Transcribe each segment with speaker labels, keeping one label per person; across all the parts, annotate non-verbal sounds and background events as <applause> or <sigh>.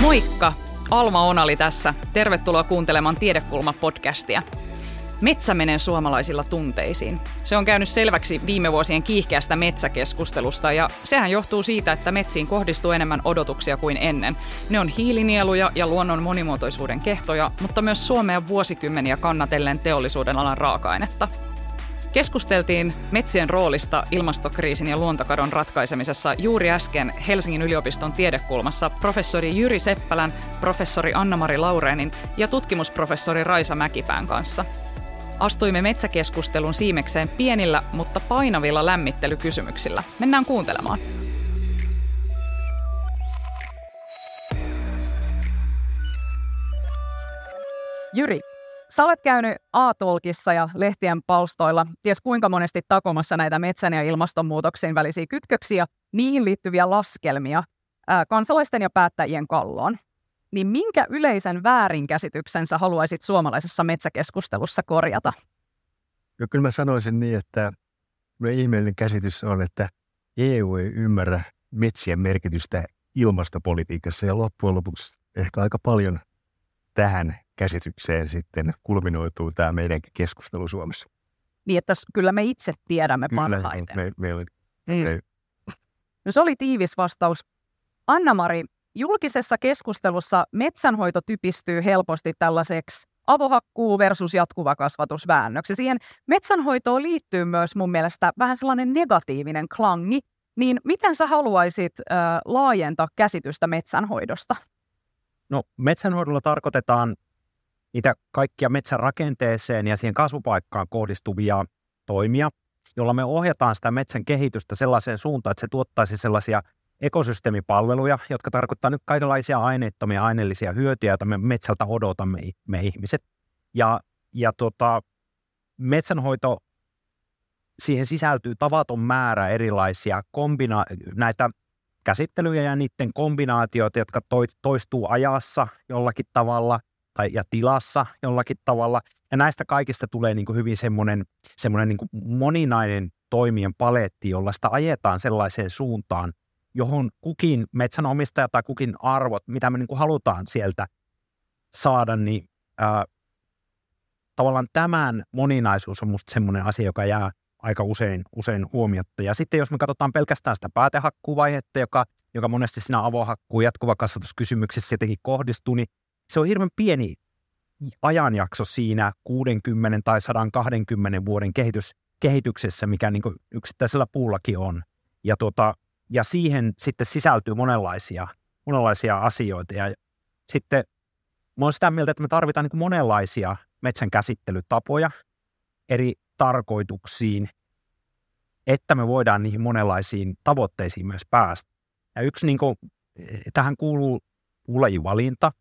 Speaker 1: Moikka! Alma Onali tässä. Tervetuloa kuuntelemaan Tiedekulma-podcastia. Metsä menee suomalaisilla tunteisiin. Se on käynyt selväksi viime vuosien kiihkeästä metsäkeskustelusta ja sehän johtuu siitä, että metsiin kohdistuu enemmän odotuksia kuin ennen. Ne on hiilinieluja ja luonnon monimuotoisuuden kehtoja, mutta myös Suomea vuosikymmeniä kannatellen teollisuuden alan raaka-ainetta. Keskusteltiin metsien roolista ilmastokriisin ja luontokadon ratkaisemisessa juuri äsken Helsingin yliopiston tiedekulmassa professori Jyri Seppälän, professori Anna-Mari Laureenin ja tutkimusprofessori Raisa Mäkipään kanssa. Astuimme metsäkeskustelun siimekseen pienillä, mutta painavilla lämmittelykysymyksillä. Mennään kuuntelemaan. Jyri, Sä olet käynyt A-tolkissa ja lehtien palstoilla, ties kuinka monesti takomassa näitä metsän ja ilmastonmuutoksen välisiä kytköksiä, niihin liittyviä laskelmia ää, kansalaisten ja päättäjien kalloon. Niin minkä yleisen väärinkäsityksen sä haluaisit suomalaisessa metsäkeskustelussa korjata?
Speaker 2: No kyllä mä sanoisin niin, että ihmeellinen käsitys on, että EU ei ymmärrä metsien merkitystä ilmastopolitiikassa ja loppujen lopuksi ehkä aika paljon tähän käsitykseen sitten kulminoituu tämä meidänkin keskustelu Suomessa.
Speaker 1: Niin, että kyllä me itse tiedämme parhaiten. Me, me, me,
Speaker 2: mm. me.
Speaker 1: No se oli tiivis vastaus. Anna-Mari, julkisessa keskustelussa metsänhoito typistyy helposti tällaiseksi avohakkuu versus jatkuva kasvatusväännöksi. Siihen metsänhoitoon liittyy myös mun mielestä vähän sellainen negatiivinen klangi. Niin miten sä haluaisit äh, laajentaa käsitystä metsänhoidosta?
Speaker 3: No metsänhoidolla tarkoitetaan niitä kaikkia metsän rakenteeseen ja siihen kasvupaikkaan kohdistuvia toimia, jolla me ohjataan sitä metsän kehitystä sellaiseen suuntaan, että se tuottaisi sellaisia ekosysteemipalveluja, jotka tarkoittaa nyt kaikenlaisia aineettomia aineellisia hyötyjä, joita me metsältä odotamme me ihmiset. Ja, ja tota, metsänhoito, siihen sisältyy tavaton määrä erilaisia kombina- näitä käsittelyjä ja niiden kombinaatioita, jotka toistuu ajassa jollakin tavalla tai, ja tilassa jollakin tavalla. Ja näistä kaikista tulee niin kuin hyvin semmoinen, semmoinen niin kuin moninainen toimien paletti, jolla sitä ajetaan sellaiseen suuntaan, johon kukin metsänomistaja tai kukin arvot, mitä me niin kuin halutaan sieltä saada, niin ää, tavallaan tämän moninaisuus on musta semmoinen asia, joka jää aika usein, usein huomiotta. Ja sitten jos me katsotaan pelkästään sitä päätehakkuvaihetta, joka, joka monesti siinä avohakkuu jatkuva kasvatuskysymyksessä jotenkin kohdistuu, niin se on hirveän pieni ajanjakso siinä 60 tai 120 vuoden kehitys, kehityksessä, mikä niin yksittäisellä puullakin on. Ja, tuota, ja siihen sitten sisältyy monenlaisia, monenlaisia asioita. Ja sitten mä olen sitä mieltä, että me tarvitaan niin monenlaisia metsän käsittelytapoja eri tarkoituksiin, että me voidaan niihin monenlaisiin tavoitteisiin myös päästä. Ja yksi niin kuin, tähän kuuluu puulajivalinta,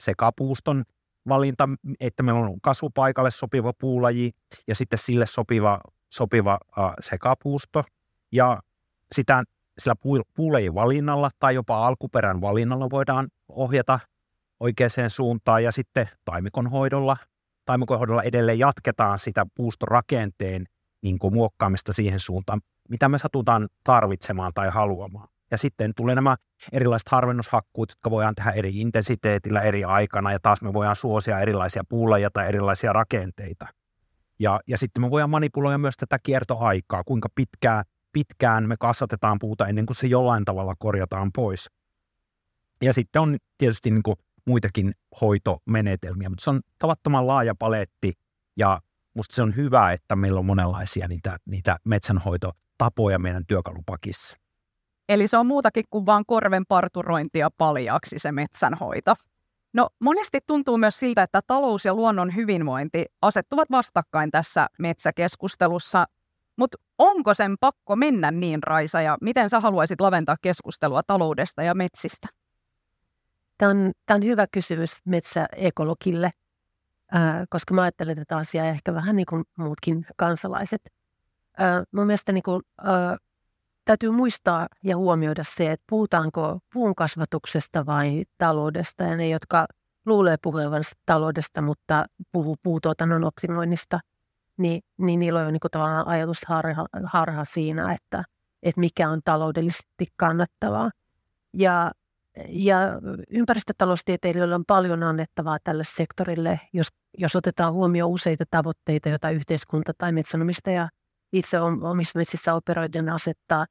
Speaker 3: sekapuuston valinta, että meillä on kasvupaikalle sopiva puulaji ja sitten sille sopiva, sopiva uh, sekapuusto. Ja sitä sillä puulajin valinnalla tai jopa alkuperän valinnalla voidaan ohjata oikeaan suuntaan ja sitten taimikon hoidolla, taimikon hoidolla edelleen jatketaan sitä puustorakenteen niin kuin muokkaamista siihen suuntaan, mitä me satutaan tarvitsemaan tai haluamaan. Ja sitten tulee nämä erilaiset harvennushakkuut, jotka voidaan tehdä eri intensiteetillä eri aikana, ja taas me voidaan suosia erilaisia puulaja tai erilaisia rakenteita. Ja, ja sitten me voidaan manipuloida myös tätä kiertoaikaa, kuinka pitkään, pitkään me kasvatetaan puuta ennen kuin se jollain tavalla korjataan pois. Ja sitten on tietysti niin kuin muitakin hoitomenetelmiä, mutta se on tavattoman laaja paletti, ja musta se on hyvä, että meillä on monenlaisia niitä, niitä metsänhoitotapoja meidän työkalupakissa.
Speaker 1: Eli se on muutakin kuin vain korven parturointia paljaksi se metsänhoito. No monesti tuntuu myös siltä, että talous ja luonnon hyvinvointi asettuvat vastakkain tässä metsäkeskustelussa. Mutta onko sen pakko mennä niin, Raisa, ja miten sä haluaisit laventaa keskustelua taloudesta ja metsistä?
Speaker 4: Tämä on, tämä on hyvä kysymys metsäekologille, koska mä ajattelen tätä asiaa ehkä vähän niin kuin muutkin kansalaiset. Äh, mun mielestä niin kuin, täytyy muistaa ja huomioida se, että puhutaanko puun kasvatuksesta vai taloudesta. Ja ne, jotka luulee puhuvansa taloudesta, mutta puhuu puutuotannon optimoinnista, niin, niin niillä on niin tavallaan ajatusharha harha siinä, että, että mikä on taloudellisesti kannattavaa. Ja ja ympäristötaloustieteilijöillä on paljon annettavaa tälle sektorille, jos, jos otetaan huomioon useita tavoitteita, joita yhteiskunta tai metsänomistaja itse omissa metsissä operoiden asettaa,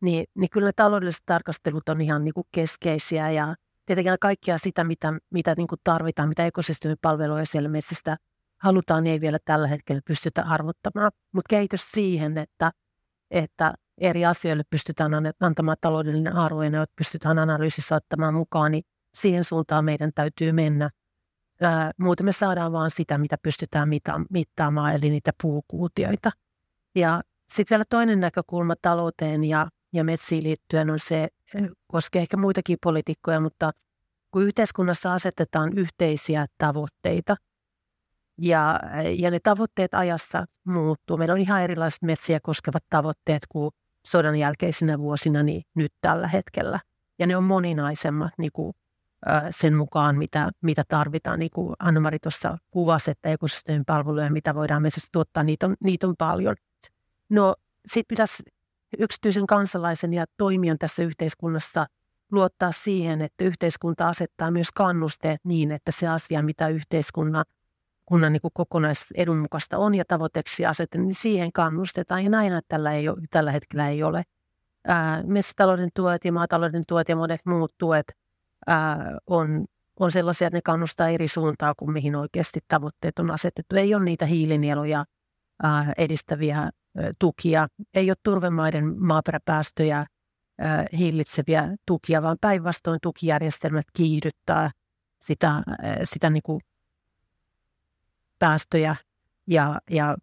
Speaker 4: niin, niin kyllä taloudelliset tarkastelut on ihan niin kuin keskeisiä ja tietenkin kaikkia sitä, mitä, mitä niin kuin tarvitaan, mitä ekosysteemipalveluja siellä metsistä halutaan, niin ei vielä tällä hetkellä pystytä arvottamaan. Mutta kehitys siihen, että, että eri asioille pystytään antamaan taloudellinen arvo ja ne pystytään analyysissä ottamaan mukaan, niin siihen suuntaan meidän täytyy mennä. Ää, muuten me saadaan vain sitä, mitä pystytään mita- mittaamaan, eli niitä puukuutioita. Ja sitten vielä toinen näkökulma talouteen ja, ja metsiin liittyen on se, koskee ehkä muitakin poliitikkoja, mutta kun yhteiskunnassa asetetaan yhteisiä tavoitteita – ja, ja ne tavoitteet ajassa muuttuu. Meillä on ihan erilaiset metsiä koskevat tavoitteet kuin sodan jälkeisinä vuosina niin nyt tällä hetkellä. Ja ne on moninaisemmat niin kuin, sen mukaan, mitä, mitä tarvitaan. Niin kuin Anna-Mari tuossa kuvasi, että ekosysteemin palveluja, mitä voidaan metsästä tuottaa, niitä on, niitä on paljon. No sitten pitäisi yksityisen kansalaisen ja toimijan tässä yhteiskunnassa luottaa siihen, että yhteiskunta asettaa myös kannusteet niin, että se asia, mitä yhteiskunnan kunnan niin kuin kokonaisedun mukaista on ja tavoitteeksi asetettu, niin siihen kannustetaan. Ja näin tällä, ei ole, tällä hetkellä ei ole. Ää, metsätalouden tuet ja maatalouden tuet ja monet muut tuet ää, on, on sellaisia, että ne kannustaa eri suuntaa kuin mihin oikeasti tavoitteet on asetettu. Ei ole niitä hiilinieluja edistäviä ää, tukia, ei ole turvemaiden maaperäpäästöjä ää, hillitseviä tukia, vaan päinvastoin tukijärjestelmät kiihdyttää sitä, sitä niin kuin päästöjä ja, ja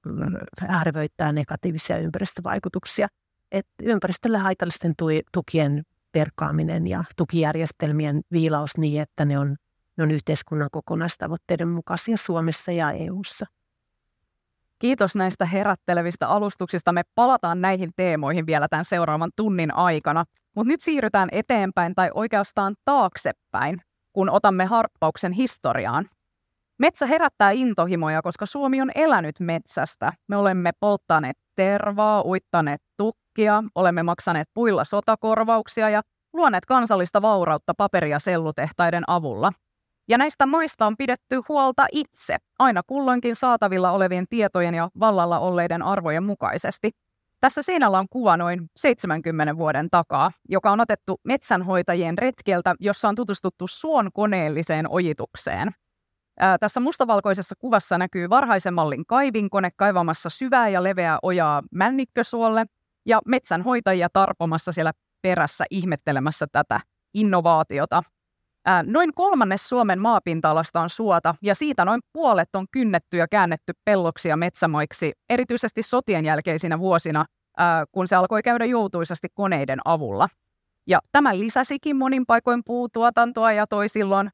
Speaker 4: ärvöittää negatiivisia ympäristövaikutuksia. Et ympäristölle haitallisten tukien perkaaminen ja tukijärjestelmien viilaus niin, että ne on, ne on yhteiskunnan kokonaistavoitteiden mukaisia Suomessa ja EU:ssa.
Speaker 1: Kiitos näistä herättelevistä alustuksista. Me palataan näihin teemoihin vielä tämän seuraavan tunnin aikana. Mutta nyt siirrytään eteenpäin tai oikeastaan taaksepäin, kun otamme harppauksen historiaan. Metsä herättää intohimoja, koska Suomi on elänyt metsästä. Me olemme polttaneet tervaa, uittaneet tukkia, olemme maksaneet puilla sotakorvauksia ja luoneet kansallista vaurautta paperi- ja sellutehtaiden avulla. Ja näistä maista on pidetty huolta itse, aina kulloinkin saatavilla olevien tietojen ja vallalla olleiden arvojen mukaisesti. Tässä seinällä on kuva noin 70 vuoden takaa, joka on otettu metsänhoitajien retkeltä, jossa on tutustuttu suon koneelliseen ojitukseen. Ää, tässä mustavalkoisessa kuvassa näkyy varhaisen mallin kaivinkone kaivamassa syvää ja leveää ojaa männikkösuolle ja metsänhoitajia tarpomassa siellä perässä ihmettelemässä tätä innovaatiota. Noin kolmannes Suomen maapinta-alasta on suota ja siitä noin puolet on kynnetty ja käännetty pelloksi ja metsämaiksi, erityisesti sotien jälkeisinä vuosina, kun se alkoi käydä joutuisasti koneiden avulla. Ja tämä lisäsikin monin paikoin puutuotantoa ja toi silloin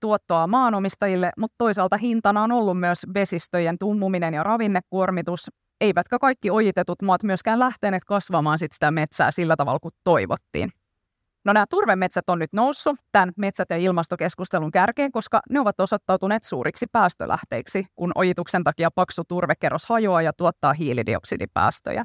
Speaker 1: tuottoa maanomistajille, mutta toisaalta hintana on ollut myös vesistöjen tummuminen ja ravinnekuormitus, eivätkä kaikki ojitetut maat myöskään lähteneet kasvamaan sit sitä metsää sillä tavalla kuin toivottiin. No nämä turvemetsät on nyt noussut tämän metsät- ja ilmastokeskustelun kärkeen, koska ne ovat osoittautuneet suuriksi päästölähteiksi, kun ojituksen takia paksu turvekerros hajoaa ja tuottaa hiilidioksidipäästöjä.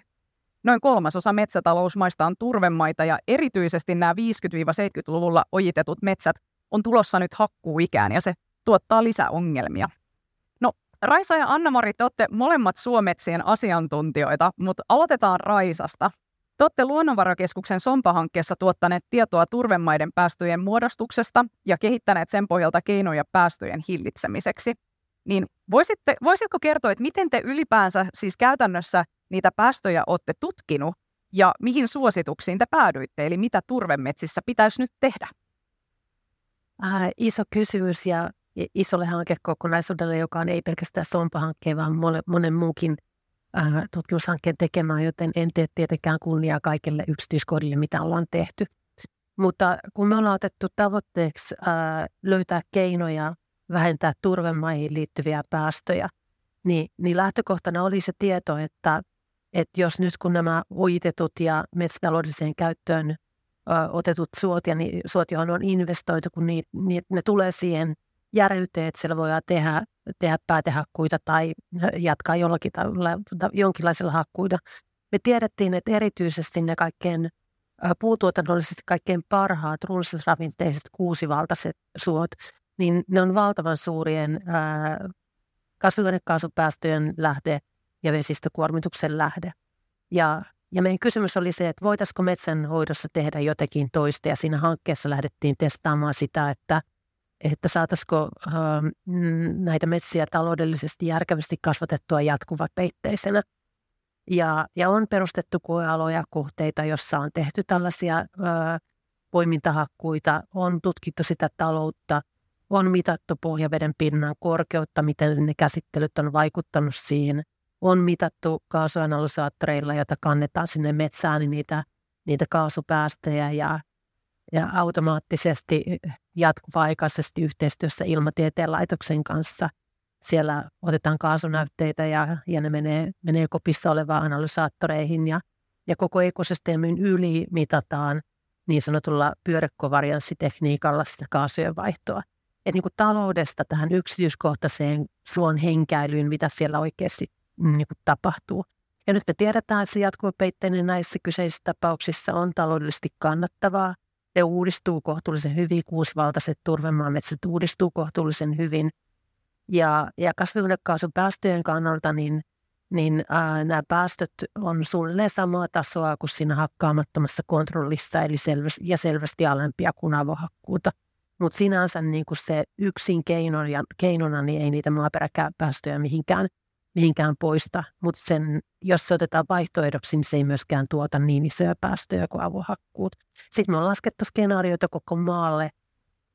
Speaker 1: Noin kolmasosa metsätalousmaista on turvemaita ja erityisesti nämä 50-70-luvulla ojitetut metsät on tulossa nyt hakkuuikään ja se tuottaa lisäongelmia. No, Raisa ja Anna-Mari, te olette molemmat suometsien asiantuntijoita, mutta aloitetaan Raisasta. Te olette Luonnonvarakeskuksen SOMPA-hankkeessa tuottaneet tietoa turvemaiden päästöjen muodostuksesta ja kehittäneet sen pohjalta keinoja päästöjen hillitsemiseksi. Niin voisitte, voisitko kertoa, että miten te ylipäänsä siis käytännössä niitä päästöjä olette tutkinut ja mihin suosituksiin te päädyitte, eli mitä turvemetsissä pitäisi nyt tehdä?
Speaker 4: äh, iso kysymys ja isolle hankekokonaisuudelle, joka on ei pelkästään SOMPA-hankkeen, vaan monen muukin tutkimushankkeen tekemään, joten en tee tietenkään kunniaa kaikille yksityiskohdille, mitä ollaan tehty. Mutta kun me ollaan otettu tavoitteeksi äh, löytää keinoja vähentää turvemaihin liittyviä päästöjä, niin, niin lähtökohtana oli se tieto, että, että jos nyt kun nämä ujitetut ja metsätaloudelliseen käyttöön otetut suot, ja ni, suot, johon on investoitu, kun ni, ni, ne tulee siihen järjyyteen, että siellä voidaan tehdä, tehdä päätehakkuita tai jatkaa jollakin tavalla, jonkinlaisella hakkuita. Me tiedettiin, että erityisesti ne kaikkein puutuotannollisesti kaikkein parhaat runsasravinteiset kuusivaltaiset suot, niin ne on valtavan suurien kasvihuonekaasupäästöjen lähde ja vesistökuormituksen lähde. Ja, ja meidän kysymys oli se, että voitaisiko metsänhoidossa tehdä jotakin toista, ja siinä hankkeessa lähdettiin testaamaan sitä, että, että saataisiko äh, näitä metsiä taloudellisesti järkevästi kasvatettua jatkuvapeiteisenä. Ja, ja on perustettu koealoja kohteita, jossa on tehty tällaisia ö, poimintahakkuita, on tutkittu sitä taloutta, on mitattu pohjaveden pinnan korkeutta, miten ne käsittelyt on vaikuttanut siihen, on mitattu kaasuanalysaattoreilla, joita kannetaan sinne metsään, niin niitä, niitä kaasupäästöjä ja, ja automaattisesti jatkuva-aikaisesti yhteistyössä ilmatieteen laitoksen kanssa – siellä otetaan kaasunäytteitä ja, ja ne menee, menee kopissa olevaan analysaattoreihin ja, ja koko ekosysteemin yli mitataan niin sanotulla pyörekovarianssitekniikalla sitä kaasujen vaihtoa. Et niin kuin taloudesta tähän yksityiskohtaiseen suon henkäilyyn, mitä siellä oikeasti niin kuin tapahtuu. Ja nyt me tiedetään, että se jatkuvapeitteinen näissä kyseisissä tapauksissa on taloudellisesti kannattavaa. Ne uudistuu kohtuullisen hyvin, kuusivaltaiset turvemaametsät uudistuu kohtuullisen hyvin – ja, ja kasvihuonekaasupäästöjen kannalta niin, niin ää, nämä päästöt on suunnilleen samaa tasoa kuin siinä hakkaamattomassa kontrollissa, eli selvästi, ja selvästi alempia kuin avohakkuuta. Mutta sinänsä niin se yksin keinon ja, keinona niin ei niitä maaperäpäästöjä mihinkään, mihinkään poista, mutta sen, jos se otetaan vaihtoehdoksi, niin se ei myöskään tuota niin isoja päästöjä kuin avohakkuut. Sitten me on laskettu skenaarioita koko maalle –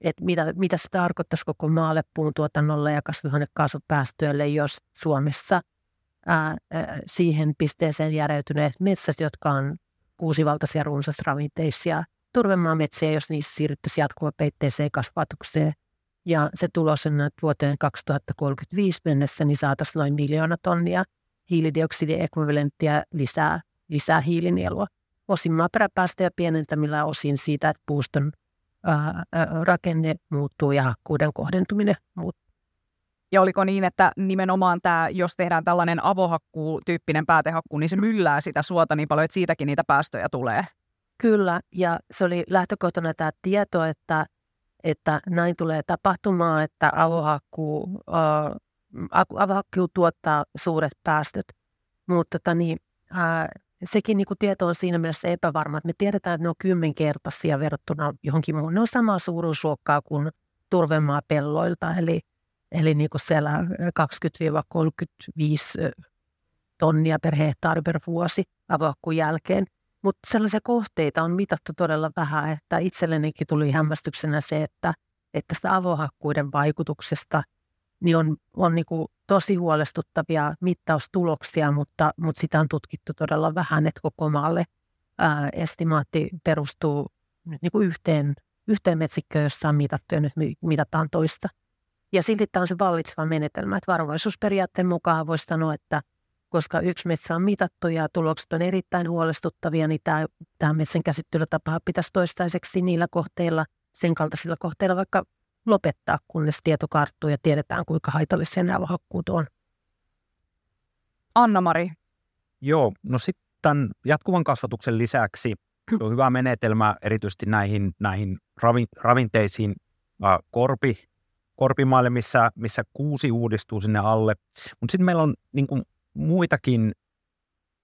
Speaker 4: että mitä, mitä se tarkoittaisi koko maalle puun tuotannolle ja kasvihuonekaasupäästöille, jos Suomessa ää, ää, siihen pisteeseen järjeytyneet metsät, jotka on kuusivaltaisia runsasravinteisia turvemaametsiä, jos niissä siirryttäisiin jatkuvapeitteiseen kasvatukseen. Ja se tulos on, että vuoteen 2035 mennessä niin saataisiin noin miljoona tonnia hiilidioksidiekvivalenttia lisää, lisää hiilinielua. Osin maaperäpäästöjä pienentämillä osin siitä, että puuston rakenne muuttuu ja hakkuuden kohdentuminen muuttuu.
Speaker 1: Ja oliko niin, että nimenomaan tämä, jos tehdään tällainen avohakkuu-tyyppinen päätehakku, niin se myllää sitä suota niin paljon, että siitäkin niitä päästöjä tulee?
Speaker 4: Kyllä, ja se oli lähtökohtana tämä tieto, että, että näin tulee tapahtumaan, että avohakkuu, äh, avohakkuu tuottaa suuret päästöt. Mutta tota, niin, äh, sekin niin tieto on siinä mielessä epävarma, että me tiedetään, että ne on kymmenkertaisia verrattuna johonkin muuhun. Ne on samaa suuruusluokkaa kuin turvemaa pelloilta, eli, eli niin kuin siellä 20-35 tonnia per hehtaari per vuosi avohakkuun jälkeen. Mutta sellaisia kohteita on mitattu todella vähän, että itsellenikin tuli hämmästyksenä se, että, että sitä avohakkuiden vaikutuksesta – niin on, on niin kuin tosi huolestuttavia mittaustuloksia, mutta, mutta sitä on tutkittu todella vähän, että koko maalle ää, estimaatti perustuu niin kuin yhteen, yhteen metsikköön, jossa on mitattu ja nyt mitataan toista. Ja silti tämä on se vallitseva menetelmä, että varovaisuusperiaatteen mukaan voisi sanoa, että koska yksi metsä on mitattu ja tulokset on erittäin huolestuttavia, niin tämä, tämä metsän käsittelytapa pitäisi toistaiseksi niillä kohteilla, sen kaltaisilla kohteilla vaikka lopettaa, kunnes tieto karttuu ja tiedetään, kuinka haitallisia nämä hakkuut on.
Speaker 1: Anna-Mari.
Speaker 3: Joo, no sitten jatkuvan kasvatuksen lisäksi on hyvä menetelmä erityisesti näihin, näihin ravinteisiin äh, korpi, korpimaille, missä, missä kuusi uudistuu sinne alle. Mutta sitten meillä on niin kuin, muitakin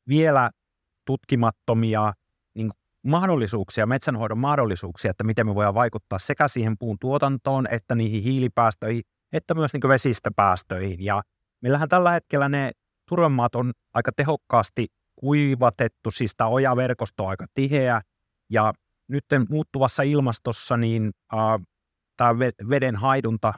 Speaker 3: vielä tutkimattomia mahdollisuuksia, metsänhoidon mahdollisuuksia, että miten me voidaan vaikuttaa sekä siihen puun tuotantoon, että niihin hiilipäästöihin, että myös niin vesistöpäästöihin. Ja meillähän tällä hetkellä ne turvemaat on aika tehokkaasti kuivatettu, siis tämä ojaverkosto on aika tiheä, ja nyt muuttuvassa ilmastossa niin äh, tämä veden haidunta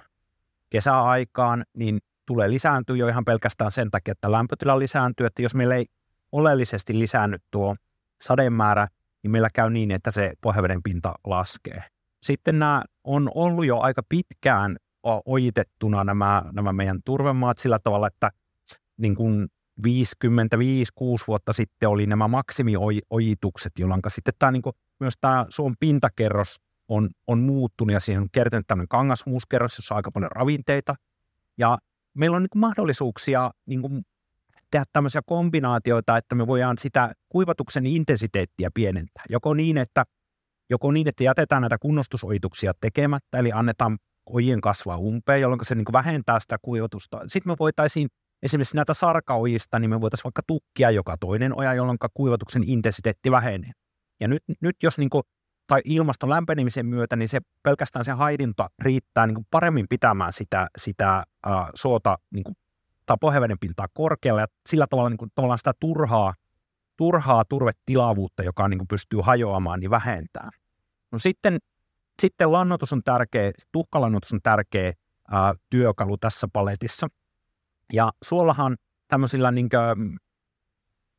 Speaker 3: kesäaikaan niin tulee lisääntyä jo ihan pelkästään sen takia, että lämpötila lisääntyy, että jos meillä ei oleellisesti lisäänny tuo sademäärä, niin meillä käy niin, että se pohjaveden pinta laskee. Sitten nämä on ollut jo aika pitkään ojitettuna nämä, nämä meidän turvemaat sillä tavalla, että niin kuin 55-6 vuotta sitten oli nämä maksimiojitukset, jolloin sitten tämä, niin kuin, myös tämä suon pintakerros on, on muuttunut ja siihen on kertynyt tämmöinen kangashuuskerros, jossa on aika paljon ravinteita. Ja meillä on niin kuin mahdollisuuksia niin kuin tehdä tämmöisiä kombinaatioita, että me voidaan sitä kuivatuksen intensiteettiä pienentää. Joko niin, että, joko niin, että jätetään näitä kunnostusojituksia tekemättä, eli annetaan ojien kasvaa umpeen, jolloin se niin vähentää sitä kuivatusta. Sitten me voitaisiin esimerkiksi näitä sarkaojista, niin me voitaisiin vaikka tukkia joka toinen oja, jolloin kuivatuksen intensiteetti vähenee. Ja nyt, nyt jos niin kuin, tai ilmaston lämpenemisen myötä, niin se pelkästään se haidinta riittää niin kuin paremmin pitämään sitä, sitä äh, suota niin kuin, tai pohjaveden pintaa korkealla ja sillä tavalla niin kuin, tavallaan sitä turhaa, turhaa turvetilavuutta, joka niin kuin, pystyy hajoamaan, niin vähentää. No sitten, sitten lannoitus on tärkeä, tuhkalannoitus on tärkeä äh, työkalu tässä paletissa. Ja suollahan tämmöisillä, niin kuin,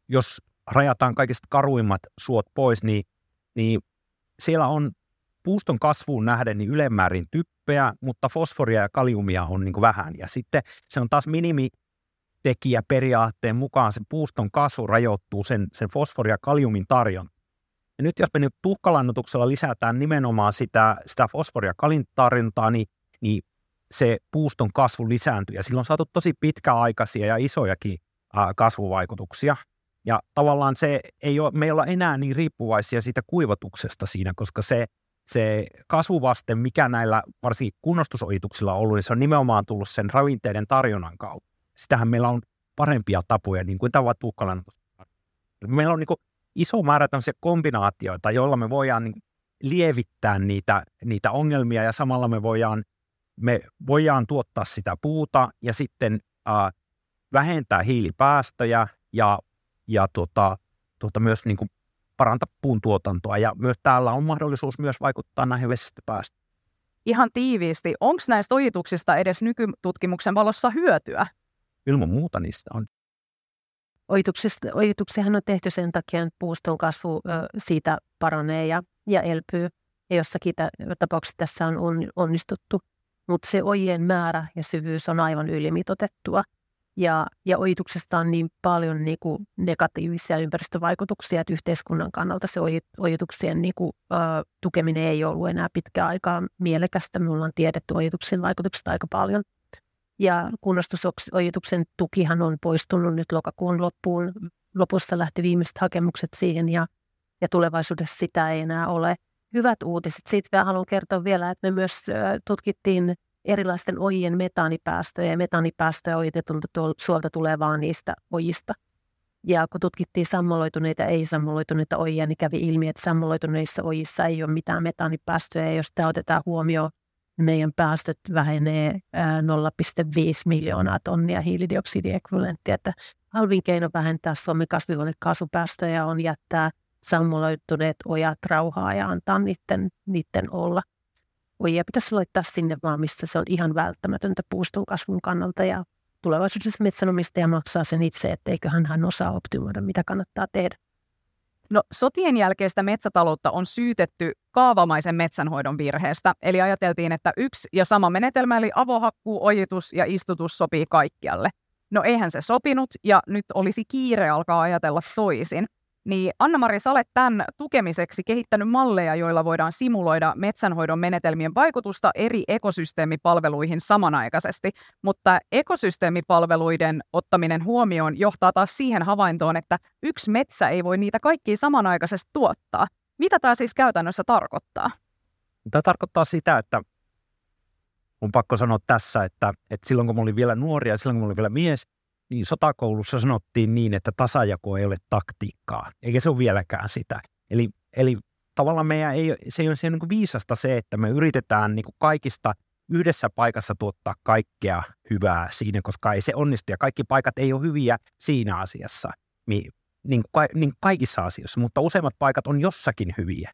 Speaker 3: jos rajataan kaikista karuimmat suot pois, niin, niin siellä on puuston kasvuun nähden niin ylemmäärin typpeä, mutta fosforia ja kaliumia on niin vähän. Ja sitten se on taas minimitekijä periaatteen mukaan se puuston kasvu rajoittuu sen, sen fosforia ja kaliumin tarjon. Ja nyt jos me nyt tuhkalannotuksella lisätään nimenomaan sitä, sitä fosforia ja kalin tarjontaa, niin, niin se puuston kasvu lisääntyy. Ja silloin on saatu tosi pitkäaikaisia ja isojakin ää, kasvuvaikutuksia. Ja tavallaan se ei ole, me ei olla enää niin riippuvaisia siitä kuivatuksesta siinä, koska se, se kasvuvaste, mikä näillä varsinkin kunnostusojituksilla on ollut, niin se on nimenomaan tullut sen ravinteiden tarjonnan kautta. Sitähän meillä on parempia tapoja, niin kuin tämä. Meillä on niin kuin iso määrä tämmöisiä kombinaatioita, joilla me voidaan niin lievittää niitä, niitä ongelmia ja samalla me voidaan, me voidaan tuottaa sitä puuta ja sitten äh, vähentää hiilipäästöjä ja ja tuota, tuota myös niin kuin parantaa puun tuotantoa. Ja myös täällä on mahdollisuus myös vaikuttaa näihin vesistöpäästöihin.
Speaker 1: Ihan tiiviisti, onko näistä ojituksista edes nykytutkimuksen valossa hyötyä?
Speaker 3: Ilman muuta niistä on.
Speaker 4: Ojituksiahan on tehty sen takia, että puuston kasvu siitä paranee ja, ja elpyy. Ja jossakin tapauksessa tässä on onnistuttu. Mutta se ojien määrä ja syvyys on aivan ylimitotettua ja, ja ojituksesta on niin paljon niin kuin negatiivisia ympäristövaikutuksia, että yhteiskunnan kannalta se ojituksien niin kuin, ö, tukeminen ei ollut enää pitkään aikaa mielekästä. Me ollaan tiedetty ojituksen vaikutukset aika paljon. Ja kunnostusojituksen tukihan on poistunut nyt lokakuun loppuun. Lopussa lähti viimeiset hakemukset siihen ja, ja tulevaisuudessa sitä ei enää ole. Hyvät uutiset. Siitä haluan kertoa vielä, että me myös tutkittiin erilaisten ojien metaanipäästöjä ja metaanipäästöjä ojitetulta suolta tulee vaan niistä ojista. Ja kun tutkittiin sammaloituneita ja ei-sammaloituneita ojia, niin kävi ilmi, että sammaloituneissa ojissa ei ole mitään metaanipäästöjä. Ja jos tämä otetaan huomioon, niin meidän päästöt vähenee 0,5 miljoonaa tonnia hiilidioksidiekvivalenttia. Että halvin keino vähentää Suomen kasvihuonekaasupäästöjä on jättää sammaloituneet ojat rauhaa ja antaa niiden, niiden olla – ojia pitäisi laittaa sinne vaan, missä se on ihan välttämätöntä puuston kasvun kannalta ja tulevaisuudessa metsänomistaja maksaa sen itse, etteiköhän hän osaa optimoida, mitä kannattaa tehdä.
Speaker 1: No, sotien jälkeistä metsätaloutta on syytetty kaavamaisen metsänhoidon virheestä, eli ajateltiin, että yksi ja sama menetelmä, eli avohakkuu, ojitus ja istutus sopii kaikkialle. No eihän se sopinut, ja nyt olisi kiire alkaa ajatella toisin. Niin Anna-Mari, sä olet tämän tukemiseksi kehittänyt malleja, joilla voidaan simuloida metsänhoidon menetelmien vaikutusta eri ekosysteemipalveluihin samanaikaisesti, mutta ekosysteemipalveluiden ottaminen huomioon johtaa taas siihen havaintoon, että yksi metsä ei voi niitä kaikkia samanaikaisesti tuottaa. Mitä tämä siis käytännössä tarkoittaa?
Speaker 3: Tämä tarkoittaa sitä, että on pakko sanoa tässä, että, että silloin kun mä olin vielä ja silloin kun mä olin vielä mies, niin sotakoulussa sanottiin niin, että tasajako ei ole taktiikkaa, eikä se ole vieläkään sitä. Eli, eli tavallaan meidän ei, se ei ole, se ei ole niin viisasta se, että me yritetään niin kaikista yhdessä paikassa tuottaa kaikkea hyvää siinä, koska ei se onnistu ja kaikki paikat ei ole hyviä siinä asiassa, niin, niin, niin kaikissa asioissa, mutta useimmat paikat on jossakin hyviä.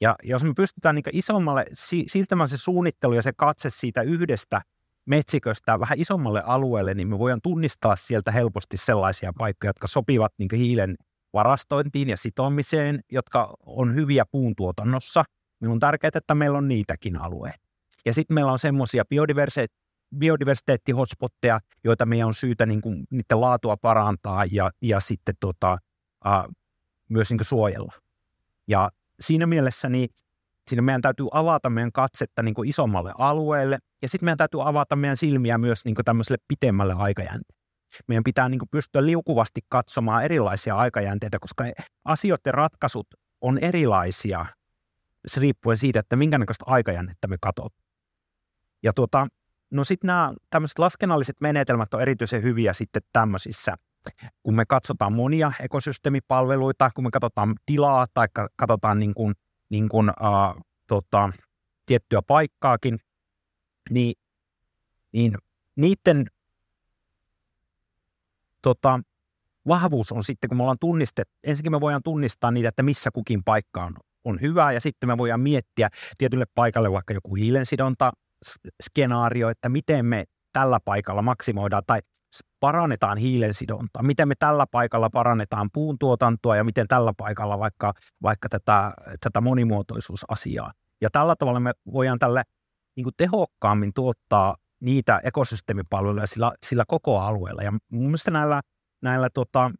Speaker 3: Ja jos me pystytään niin isommalle siirtämään se suunnittelu ja se katse siitä yhdestä metsiköstä vähän isommalle alueelle, niin me voidaan tunnistaa sieltä helposti sellaisia paikkoja, jotka sopivat niin hiilen varastointiin ja sitomiseen, jotka on hyviä puuntuotannossa. Meillä on tärkeää, että meillä on niitäkin alueita. Ja sitten meillä on semmoisia biodiversiteetti-hotspotteja, joita meidän on syytä niin kuin, niiden laatua parantaa ja, ja sitten tota, äh, myös niin suojella. Ja siinä mielessä niin siinä meidän täytyy avata meidän katsetta niin kuin isommalle alueelle, ja sitten meidän täytyy avata meidän silmiä myös niin kuin tämmöiselle pitemmälle aikajänteelle. meidän pitää niin kuin pystyä liukuvasti katsomaan erilaisia aikajänteitä, koska asioiden ratkaisut on erilaisia se riippuen siitä, että minkä näköistä aikajännettä me katsotaan. Ja tuota, no sitten nämä tämmöiset laskennalliset menetelmät on erityisen hyviä sitten tämmöisissä, kun me katsotaan monia ekosysteemipalveluita, kun me katsotaan tilaa tai katsotaan niin kuin, niin kuin, uh, tota, tiettyä paikkaakin, niin, niin niiden tota, vahvuus on sitten, kun me ollaan tunnistettu, ensinnäkin me voidaan tunnistaa niitä, että missä kukin paikka on, on hyvä, ja sitten me voidaan miettiä tietylle paikalle vaikka joku hiilensidonta skenaario, että miten me tällä paikalla maksimoidaan tai parannetaan hiilensidontaa, miten me tällä paikalla parannetaan puun tuotantoa ja miten tällä paikalla vaikka, vaikka tätä, tätä monimuotoisuusasiaa. Ja tällä tavalla me voidaan tälle niin kuin tehokkaammin tuottaa niitä ekosysteemipalveluja sillä, sillä koko alueella. Ja mun mielestä näillä, näillä tota,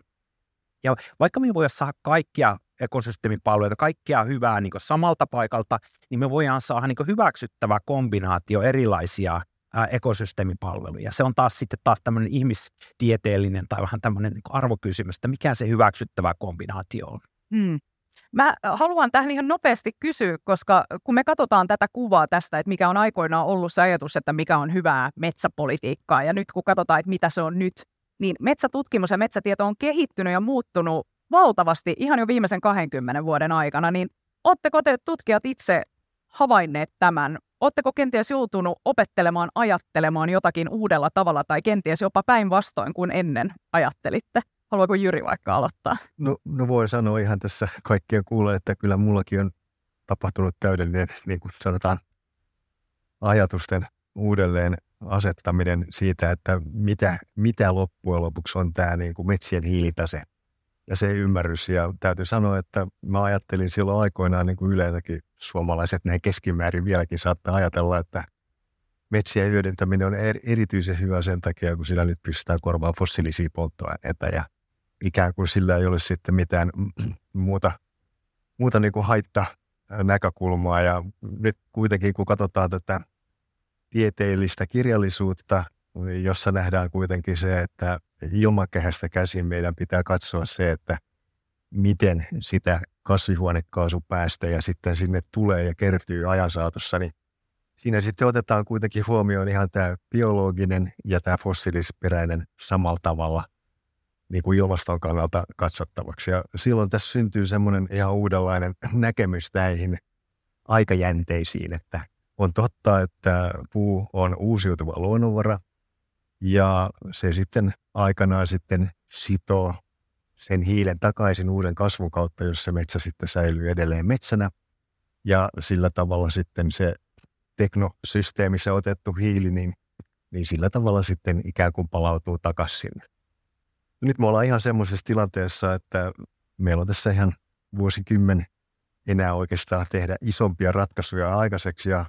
Speaker 3: ja vaikka me voidaan saada kaikkia ekosysteemipalveluita, kaikkea hyvää niin samalta paikalta, niin me voidaan saada niin hyväksyttävä kombinaatio erilaisia ekosysteemipalveluja. Se on taas sitten taas tämmöinen ihmistieteellinen tai vähän tämmöinen niin arvokysymys, että mikä se hyväksyttävä kombinaatio on. Hmm.
Speaker 1: Mä haluan tähän ihan nopeasti kysyä, koska kun me katsotaan tätä kuvaa tästä, että mikä on aikoinaan ollut se ajatus, että mikä on hyvää metsäpolitiikkaa, ja nyt kun katsotaan, että mitä se on nyt, niin metsätutkimus ja metsätieto on kehittynyt ja muuttunut valtavasti ihan jo viimeisen 20 vuoden aikana, niin Oletteko te tutkijat itse havainneet tämän? Oletteko kenties joutunut opettelemaan, ajattelemaan jotakin uudella tavalla tai kenties jopa päinvastoin kuin ennen ajattelitte? Haluaako Jyri vaikka aloittaa?
Speaker 2: No, no voi sanoa ihan tässä kaikkien kuulee, että kyllä mullakin on tapahtunut täydellinen, niin kuin sanotaan, ajatusten uudelleen asettaminen siitä, että mitä, mitä loppujen lopuksi on tämä niin kuin metsien hiilitase ja se ymmärrys. Ja täytyy sanoa, että mä ajattelin silloin aikoinaan, niin kuin yleensäkin suomalaiset näin keskimäärin vieläkin saattaa ajatella, että metsien hyödyntäminen on erityisen hyvä sen takia, kun sillä nyt pystytään korvaamaan fossiilisia polttoaineita ja ikään kuin sillä ei ole sitten mitään <clears throat> muuta, muuta niin kuin haitta näkökulmaa. Ja nyt kuitenkin, kun katsotaan tätä tieteellistä kirjallisuutta, jossa nähdään kuitenkin se, että ilmakehästä käsin meidän pitää katsoa se, että miten sitä kasvihuonekaasupäästöjä sitten sinne tulee ja kertyy ajan saatossa, niin siinä sitten otetaan kuitenkin huomioon ihan tämä biologinen ja tämä fossiilisperäinen samalla tavalla niin kuin ilmaston kannalta katsottavaksi. Ja silloin tässä syntyy semmoinen ihan uudenlainen näkemys näihin aikajänteisiin, että on totta, että puu on uusiutuva luonnonvara, ja se sitten aikanaan sitten sitoo sen hiilen takaisin uuden kasvun kautta, jossa metsä sitten säilyy edelleen metsänä. Ja sillä tavalla sitten se teknosysteemissä otettu hiili, niin, niin sillä tavalla sitten ikään kuin palautuu takaisin. Nyt me ollaan ihan semmoisessa tilanteessa, että meillä on tässä ihan vuosikymmen enää oikeastaan tehdä isompia ratkaisuja aikaiseksi ja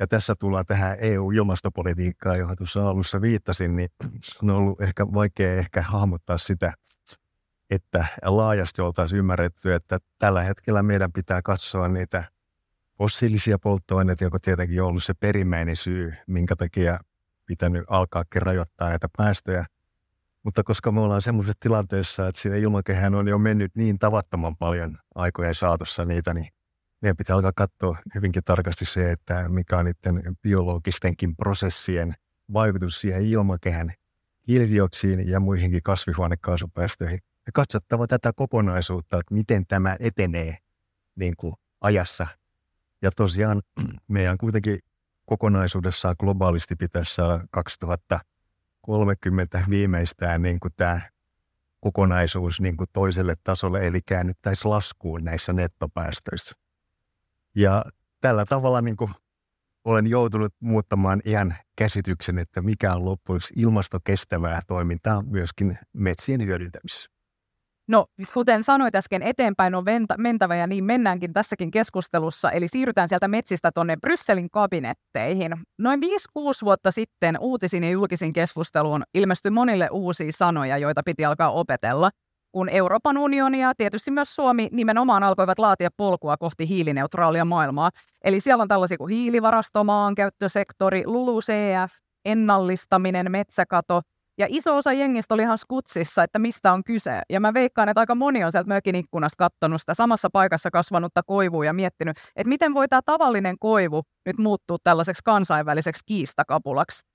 Speaker 2: ja tässä tullaan tähän EU-ilmastopolitiikkaan, johon tuossa alussa viittasin, niin on ollut ehkä vaikea ehkä hahmottaa sitä, että laajasti oltaisiin ymmärretty, että tällä hetkellä meidän pitää katsoa niitä fossiilisia polttoaineita, joka tietenkin on ollut se perimmäinen syy, minkä takia pitänyt alkaa rajoittaa näitä päästöjä. Mutta koska me ollaan semmoisessa tilanteessa, että siinä ilmakehään on jo mennyt niin tavattoman paljon aikojen saatossa niitä, niin meidän pitää alkaa katsoa hyvinkin tarkasti se, että mikä on niiden biologistenkin prosessien vaikutus siihen ilmakehän hiilidioksiin ja muihinkin kasvihuonekaasupäästöihin. Ja katsottava tätä kokonaisuutta, että miten tämä etenee niin kuin ajassa. Ja tosiaan <clears throat> meidän kuitenkin kokonaisuudessaan globaalisti pitäisi saada 2030 viimeistään niin kuin tämä kokonaisuus niin kuin toiselle tasolle, eli käännyttäisiin laskuun näissä nettopäästöissä. Ja tällä tavalla niin kuin olen joutunut muuttamaan ihan käsityksen, että mikä on loppujen ilmastokestävää toimintaa myöskin metsien hyödyntämisessä.
Speaker 1: No, kuten sanoit äsken, eteenpäin on mentävä ja niin mennäänkin tässäkin keskustelussa. Eli siirrytään sieltä metsistä tuonne Brysselin kabinetteihin. Noin 5-6 vuotta sitten uutisin ja julkisin keskusteluun ilmestyi monille uusia sanoja, joita piti alkaa opetella kun Euroopan unioni ja tietysti myös Suomi nimenomaan alkoivat laatia polkua kohti hiilineutraalia maailmaa. Eli siellä on tällaisia kuin hiilivarasto, maankäyttösektori, LULUCF, ennallistaminen, metsäkato, Ja iso osa jengistä oli ihan skutsissa, että mistä on kyse. Ja mä veikkaan, että aika moni on sieltä mökin ikkunasta katsonut sitä samassa paikassa kasvanutta koivua ja miettinyt, että miten voi tämä tavallinen koivu nyt muuttua tällaiseksi kansainväliseksi kiistakapulaksi.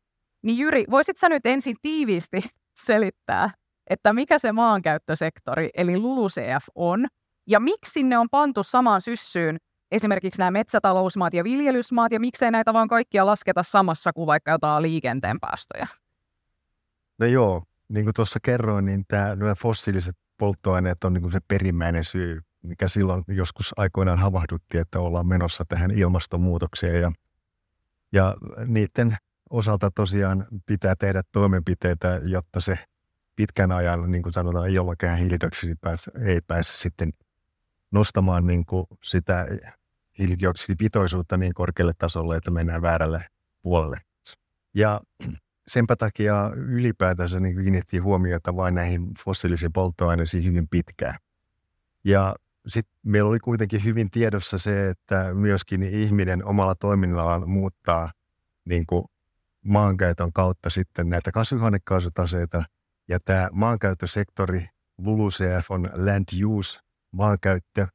Speaker 1: Niin Jyri, voisit sä nyt ensin tiiviisti <laughs> selittää, että mikä se maankäyttösektori, eli LULUCF on, ja miksi ne on pantu samaan syssyyn esimerkiksi nämä metsätalousmaat ja viljelysmaat, ja miksei näitä vaan kaikkia lasketa samassa kuin vaikka jotain liikenteen päästöjä?
Speaker 2: No joo, niin kuin tuossa kerroin, niin tämä, nämä fossiiliset polttoaineet on niin se perimmäinen syy, mikä silloin joskus aikoinaan havahdutti, että ollaan menossa tähän ilmastonmuutokseen ja, ja niiden osalta tosiaan pitää tehdä toimenpiteitä, jotta se pitkän ajan, niin kuin sanotaan, ilmakään hiilidioksidipäässä ei pääse sitten nostamaan niin kuin sitä hiilidioksidipitoisuutta niin korkealle tasolle, että mennään väärälle puolelle. Ja senpä takia ylipäätänsä niin kiinnitti huomiota vain näihin fossiilisiin polttoaineisiin hyvin pitkään. Ja sitten meillä oli kuitenkin hyvin tiedossa se, että myöskin ihminen omalla toiminnallaan muuttaa niin kuin maankäytön kautta sitten näitä kasvihuonekaasutaseita. Ja tämä maankäyttösektori, LULUCF on Land Use, maankäyttö,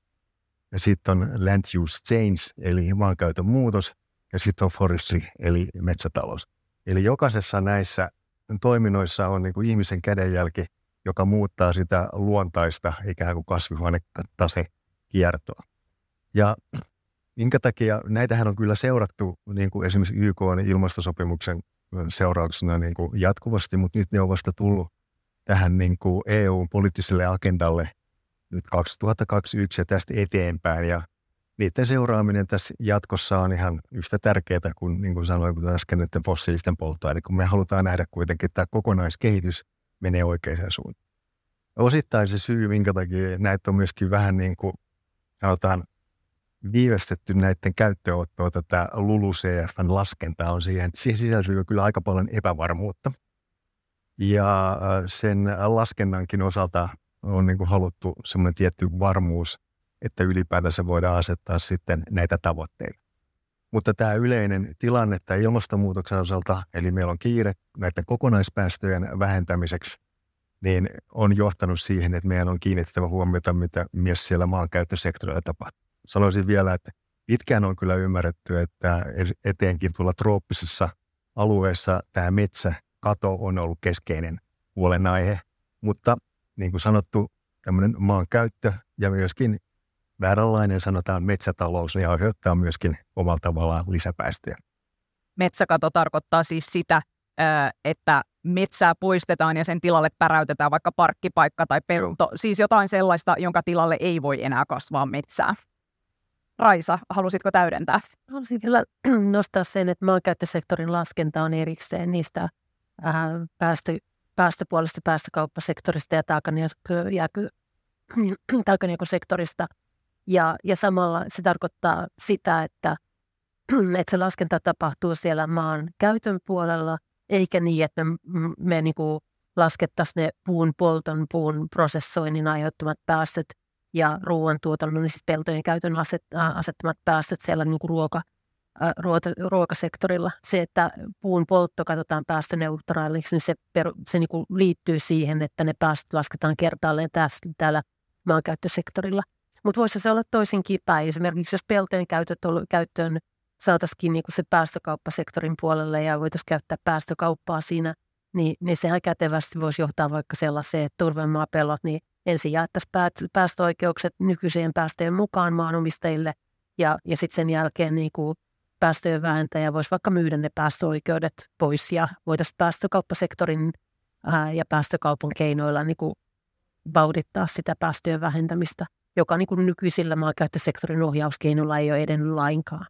Speaker 2: ja sitten on Land Use Change, eli maankäytön muutos, ja sitten on Forestry, eli metsätalous. Eli jokaisessa näissä toiminnoissa on niin kuin ihmisen kädenjälki, joka muuttaa sitä luontaista ikään kuin kasvihuonetase kiertoa. Ja minkä takia näitähän on kyllä seurattu niin kuin esimerkiksi YK on ilmastosopimuksen seurauksena niin kuin jatkuvasti, mutta nyt ne on vasta tullut tähän niin kuin EU-poliittiselle agendalle nyt 2021 ja tästä eteenpäin. Ja niiden seuraaminen tässä jatkossa on ihan yhtä tärkeää kuin, niin kuin sanoin kuten äsken, näiden fossiilisten polttoaineiden, kun me halutaan nähdä kuitenkin, että tämä kokonaiskehitys menee oikeaan suuntaan. Osittain se syy, minkä takia näitä on myöskin vähän niin kuin, sanotaan, viivästetty näiden käyttöönottoa tätä LULUCFn laskentaa on siihen, että siihen sisältyy kyllä aika paljon epävarmuutta. Ja sen laskennankin osalta on niin kuin haluttu semmoinen tietty varmuus, että ylipäätänsä voidaan asettaa sitten näitä tavoitteita. Mutta tämä yleinen tilanne tämä ilmastonmuutoksen osalta, eli meillä on kiire näiden kokonaispäästöjen vähentämiseksi, niin on johtanut siihen, että meidän on kiinnitettävä huomiota, mitä myös siellä maankäyttösektorilla tapahtuu. Sanoisin vielä, että pitkään on kyllä ymmärretty, että eteenkin tuolla trooppisessa alueessa tämä metsäkato on ollut keskeinen huolenaihe, mutta niin kuin sanottu, tämmöinen maankäyttö ja myöskin vääränlainen sanotaan metsätalous, niin aiheuttaa myöskin omalla tavallaan lisäpäästöjä.
Speaker 1: Metsäkato tarkoittaa siis sitä, että metsää poistetaan ja sen tilalle päräytetään vaikka parkkipaikka tai pelto, siis jotain sellaista, jonka tilalle ei voi enää kasvaa metsää. Raisa, halusitko täydentää?
Speaker 4: Haluaisin vielä <clears throat> nostaa sen, että maankäyttösektorin laskenta on erikseen niistä päästö, päästöpuolesta päästökauppasektorista ja <clears throat> taakanjakosektorista. Ja, ja samalla se tarkoittaa sitä, että, <clears throat> että se laskenta tapahtuu siellä maan käytön puolella, eikä niin, että me, me niin kuin laskettaisiin ne puun polton, puun prosessoinnin aiheuttamat päästöt ja ruoantuotannon, niin peltojen käytön asettamat päästöt siellä niin kuin ruoka, ruokasektorilla. Se, että puun poltto katsotaan päästöneutraaliksi, niin se, per, se niin kuin liittyy siihen, että ne päästöt lasketaan kertaalleen tässä, täällä maankäyttösektorilla. Mutta voisi se olla toisinkin päin. Esimerkiksi jos peltojen käyttöön saataisiin niin se päästökauppasektorin puolelle ja voitaisiin käyttää päästökauppaa siinä, niin, niin sehän kätevästi voisi johtaa vaikka sellaiseen, että turvemaapellot, niin ensin jaettaisiin päästöoikeukset nykyiseen päästöjen mukaan maanomistajille ja, ja sitten sen jälkeen niin kuin päästöjen vähentäjä voisi vaikka myydä ne päästöoikeudet pois ja voitaisiin päästökauppasektorin ää, ja päästökaupan keinoilla niin kuin vauhdittaa sitä päästöjen vähentämistä, joka niin kuin nykyisillä maankäyttösektorin ohjauskeinoilla ei ole edennyt lainkaan.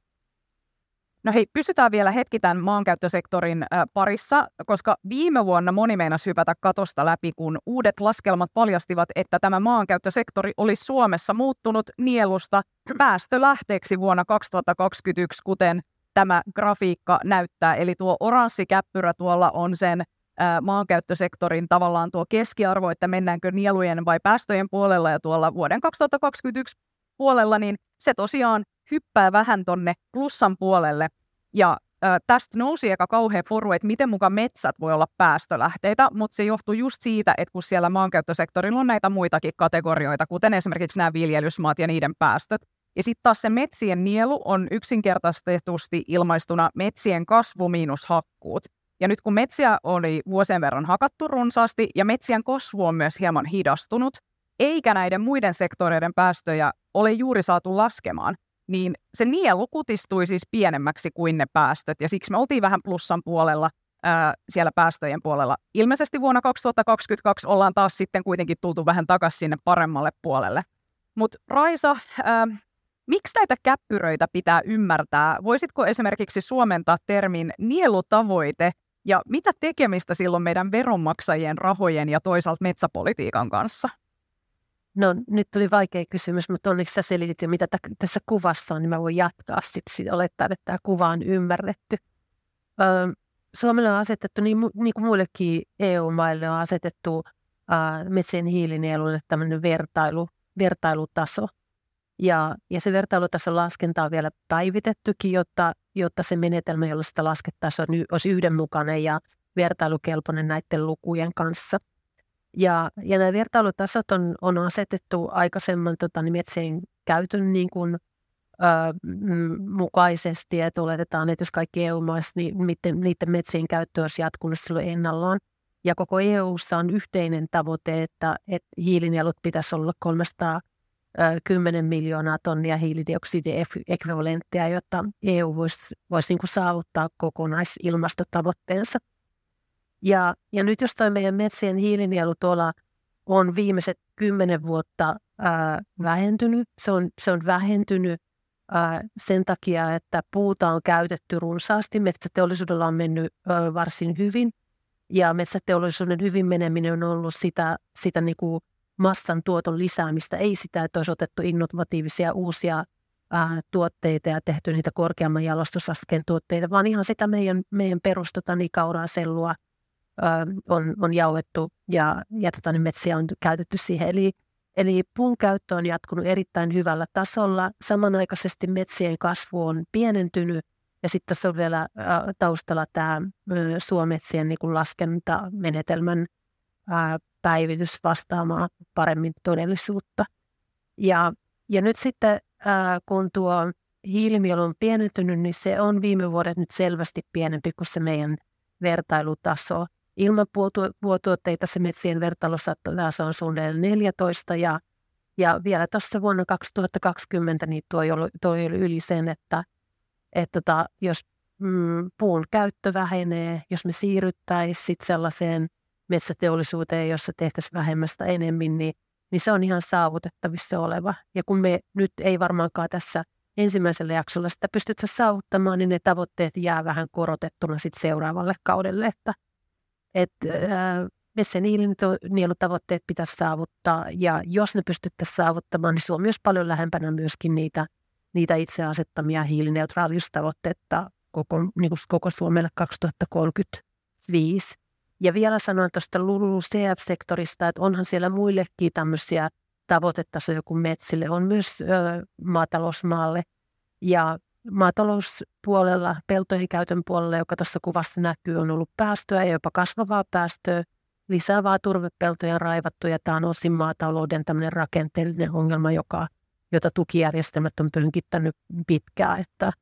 Speaker 1: No hei, pysytään vielä hetki tämän maankäyttösektorin parissa, koska viime vuonna moni meinasi hypätä katosta läpi, kun uudet laskelmat paljastivat, että tämä maankäyttösektori olisi Suomessa muuttunut nielusta päästölähteeksi vuonna 2021, kuten tämä grafiikka näyttää. Eli tuo oranssi käppyrä tuolla on sen maankäyttösektorin tavallaan tuo keskiarvo, että mennäänkö nielujen vai päästöjen puolella ja tuolla vuoden 2021 puolella, niin se tosiaan hyppää vähän tonne plussan puolelle. Ja tästä nousi eka kauhean poru, että miten mukaan metsät voi olla päästölähteitä, mutta se johtuu just siitä, että kun siellä maankäyttösektorilla on näitä muitakin kategorioita, kuten esimerkiksi nämä viljelysmaat ja niiden päästöt. Ja sitten taas se metsien nielu on yksinkertaistetusti ilmaistuna metsien kasvu miinus hakkuut. Ja nyt kun metsiä oli vuosien verran hakattu runsaasti ja metsien kasvu on myös hieman hidastunut, eikä näiden muiden sektoreiden päästöjä ole juuri saatu laskemaan, niin se nielu kutistui siis pienemmäksi kuin ne päästöt, ja siksi me oltiin vähän plussan puolella ää, siellä päästöjen puolella. Ilmeisesti vuonna 2022 ollaan taas sitten kuitenkin tultu vähän takaisin sinne paremmalle puolelle. Mutta Raisa, ää, miksi näitä käppyröitä pitää ymmärtää? Voisitko esimerkiksi suomentaa termin nielutavoite, ja mitä tekemistä silloin meidän veronmaksajien rahojen ja toisaalta metsäpolitiikan kanssa?
Speaker 4: No nyt tuli vaikea kysymys, mutta onneksi sä selitit jo, mitä t- tässä kuvassa on, niin mä voin jatkaa sitten olettaa, että tämä kuva on ymmärretty. Öö, Suomelle on asetettu, niin, niin kuin muillekin EU-maille on asetettu äh, metsien hiilinielulle tämmöinen vertailu, vertailutaso. Ja, ja se vertailutason laskenta on vielä päivitettykin, jotta, jotta se menetelmä, jolla sitä laskettaisiin, olisi yhdenmukainen ja vertailukelpoinen näiden lukujen kanssa – ja, ja nämä vertailutasot on, on asetettu aikaisemman tota, niin metsien käytön niin kuin, ö, mukaisesti, että oletetaan, että jos kaikki EU-maissa, niin niiden, niiden metsien käyttö olisi jatkunut silloin ennallaan. Ja koko EU:ssa on yhteinen tavoite, että, että hiilinielut pitäisi olla 310 miljoonaa tonnia hiilidioksidiekvivalenttia, jotta EU voisi, voisi niin kuin saavuttaa kokonaisilmastotavoitteensa. Ja, ja nyt jos toi meidän metsien hiilinielu tuolla on viimeiset kymmenen vuotta ää, vähentynyt, se on, se on vähentynyt ää, sen takia, että puuta on käytetty runsaasti. Metsäteollisuudella on mennyt ää, varsin hyvin ja metsäteollisuuden hyvin meneminen on ollut sitä, sitä niin kuin massan tuoton lisäämistä, ei sitä, että olisi otettu innovatiivisia uusia ää, tuotteita ja tehty niitä korkeamman jalostusasken tuotteita, vaan ihan sitä meidän, meidän perustota, niin kauraa, sellua – on, on jauhettu ja, ja tota, niin metsiä on käytetty siihen. Eli, eli puun käyttö on jatkunut erittäin hyvällä tasolla. Samanaikaisesti metsien kasvu on pienentynyt ja sitten tässä on vielä taustalla tämä suometsien niin kuin laskentamenetelmän päivitys vastaamaan paremmin todellisuutta. Ja, ja nyt sitten kun tuo hiilimielu on pienentynyt, niin se on viime vuodet nyt selvästi pienempi kuin se meidän vertailutaso – Ilman puutuotteita se metsien vertailussa taas on suunnilleen 14 ja, ja vielä tuossa vuonna 2020 niin tuo oli, tuo oli yli sen, että, että tota, jos mm, puun käyttö vähenee, jos me siirryttäisiin sellaiseen metsäteollisuuteen, jossa tehtäisiin vähemmästä enemmän, niin, niin se on ihan saavutettavissa oleva. Ja kun me nyt ei varmaankaan tässä ensimmäisellä jaksolla sitä pystytä saavuttamaan, niin ne tavoitteet jää vähän korotettuna sit seuraavalle kaudelle, että – että missä nielutavoitteet pitäisi saavuttaa ja jos ne pystyttäisiin saavuttamaan, niin Suomi olisi paljon lähempänä myöskin niitä, niitä itse asettamia hiilineutraaliustavoitteita koko, niin kuin koko Suomelle 2035. Ja vielä sanon tuosta LULUCF-sektorista, että onhan siellä muillekin tämmöisiä tavoitetasoja kuin metsille, on myös ö, maatalousmaalle. Ja maatalouspuolella, peltojen käytön puolella, joka tuossa kuvassa näkyy, on ollut päästöä ja jopa kasvavaa päästöä, lisäävää turvepeltoja raivattu ja tämä on osin maatalouden tämmöinen rakenteellinen ongelma, joka, jota tukijärjestelmät on pönkittänyt pitkään, että,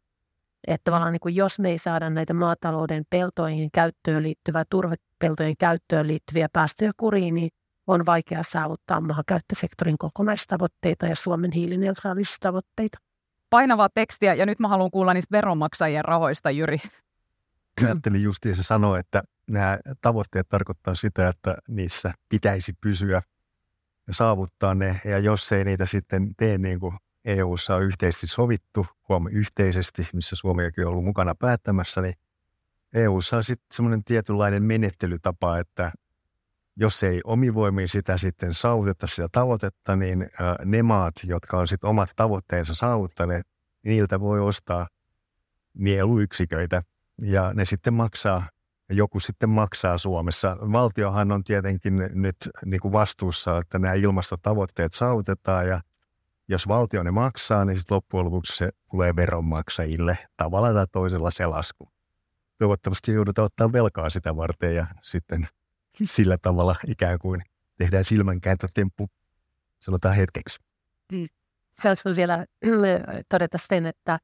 Speaker 4: että tavallaan niin kuin jos me ei saada näitä maatalouden peltoihin käyttöön liittyvää, turvepeltojen käyttöön liittyviä päästöjä kuriin, niin on vaikea saavuttaa maankäyttösektorin kokonaistavoitteita ja Suomen hiilineutraalisuustavoitteita
Speaker 1: painavaa tekstiä ja nyt mä haluan kuulla niistä veronmaksajien rahoista, Jyri.
Speaker 2: Ajattelin justiin se sanoa, että nämä tavoitteet tarkoittaa sitä, että niissä pitäisi pysyä ja saavuttaa ne. Ja jos ei niitä sitten tee niin kuin EU-ssa on yhteisesti sovittu, huom yhteisesti, missä Suomiakin on ollut mukana päättämässä, niin EU-ssa on sitten semmoinen tietynlainen menettelytapa, että jos ei omivoimiin sitä sitten saavuteta sitä tavoitetta, niin ne maat, jotka on sitten omat tavoitteensa saavuttaneet, niiltä voi ostaa nieluyksiköitä ja ne sitten maksaa, joku sitten maksaa Suomessa. Valtiohan on tietenkin nyt niin kuin vastuussa, että nämä ilmastotavoitteet saavutetaan ja jos valtio ne maksaa, niin sitten loppujen lopuksi se tulee veronmaksajille tavalla tai toisella se lasku. toivottavasti joudutaan ottaa velkaa sitä varten ja sitten sillä tavalla ikään kuin tehdään silmänkääntötemppu, sanotaan hetkeksi.
Speaker 4: Saanko vielä todeta sen, että,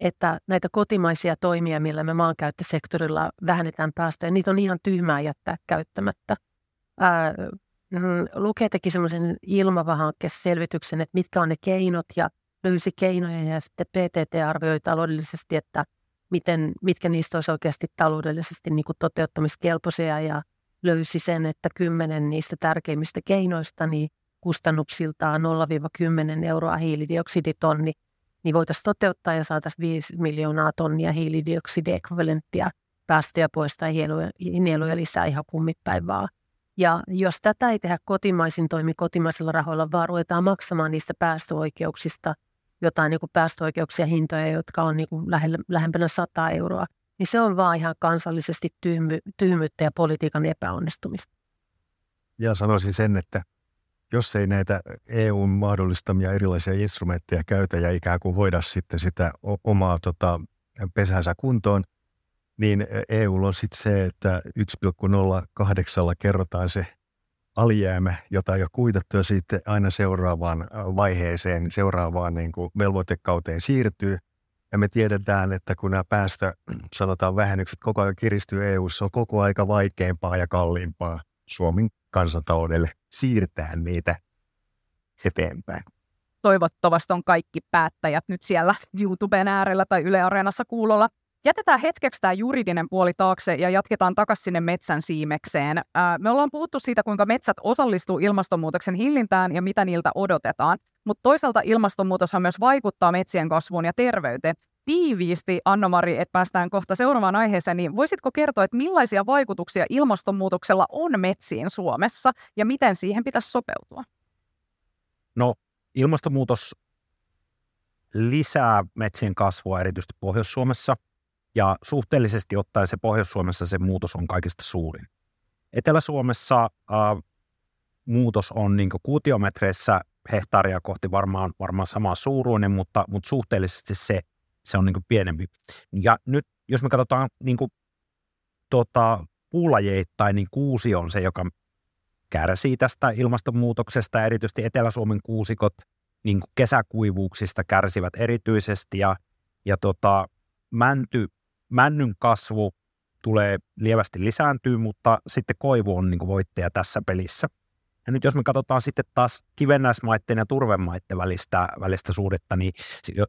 Speaker 4: että näitä kotimaisia toimia, millä me maankäyttösektorilla vähennetään päästöjä, niitä on ihan tyhmää jättää käyttämättä. Ää, mm, Luke teki semmoisen ilmavahankkeesselvityksen, että mitkä on ne keinot ja löysi keinoja ja sitten PTT arvioi taloudellisesti, että miten, mitkä niistä olisi oikeasti taloudellisesti niin toteuttamiskelpoisia ja löysi sen, että kymmenen niistä tärkeimmistä keinoista niin kustannuksiltaan 0-10 euroa hiilidioksiditonni, niin voitaisiin toteuttaa ja saataisiin 5 miljoonaa tonnia hiilidioksidiekvivalenttia päästöjä pois tai nieluja lisää ihan kummipäin vaan. Ja jos tätä ei tehdä kotimaisin toimi kotimaisilla rahoilla, vaan ruvetaan maksamaan niistä päästöoikeuksista jotain niin päästöoikeuksia hintoja, jotka on niin kuin lähempänä 100 euroa, niin se on vaan ihan kansallisesti tyhmy, tyhmyyttä ja politiikan epäonnistumista.
Speaker 2: Ja sanoisin sen, että jos ei näitä EUn mahdollistamia erilaisia instrumentteja käytä ja ikään kuin hoida sitten sitä omaa tota, pesänsä kuntoon, niin EU on sitten se, että 1,08 kerrotaan se alijäämä, jota jo kuitattu ja sitten aina seuraavaan vaiheeseen, seuraavaan niin kuin velvoitekauteen siirtyy. Ja me tiedetään, että kun nämä päästö, <clears throat> sanotaan vähennykset koko ajan kiristyy eu on koko aika vaikeampaa ja kalliimpaa Suomen kansantaloudelle siirtää niitä eteenpäin.
Speaker 1: Toivottavasti on kaikki päättäjät nyt siellä YouTuben äärellä tai Yle Areenassa kuulolla. Jätetään hetkeksi tämä juridinen puoli taakse ja jatketaan takaisin sinne metsän siimekseen. me ollaan puhuttu siitä, kuinka metsät osallistuu ilmastonmuutoksen hillintään ja mitä niiltä odotetaan. Mutta toisaalta ilmastonmuutoshan myös vaikuttaa metsien kasvuun ja terveyteen. Tiiviisti, Anna-Mari, että päästään kohta seuraavaan aiheeseen, niin voisitko kertoa, että millaisia vaikutuksia ilmastonmuutoksella on metsiin Suomessa ja miten siihen pitäisi sopeutua?
Speaker 3: No, ilmastonmuutos lisää metsien kasvua erityisesti Pohjois-Suomessa – ja suhteellisesti ottaen se Pohjois-Suomessa se muutos on kaikista suurin. Etelä-Suomessa äh, muutos on niin kuutiometreissä hehtaaria kohti varmaan, varmaan sama suuruinen, mutta, mutta suhteellisesti se, se on niin pienempi. Ja nyt jos me katsotaan niin kuin, tota, puulajeittain, niin kuusi on se, joka kärsii tästä ilmastonmuutoksesta. Erityisesti Etelä-Suomen kuusikot niin kesäkuivuuksista kärsivät erityisesti ja, ja tota, mänty männyn kasvu tulee lievästi lisääntyy, mutta sitten koivu on niin kuin voittaja tässä pelissä. Ja nyt jos me katsotaan sitten taas kivennäismaiden ja turvemaiden välistä, välistä suhdetta, niin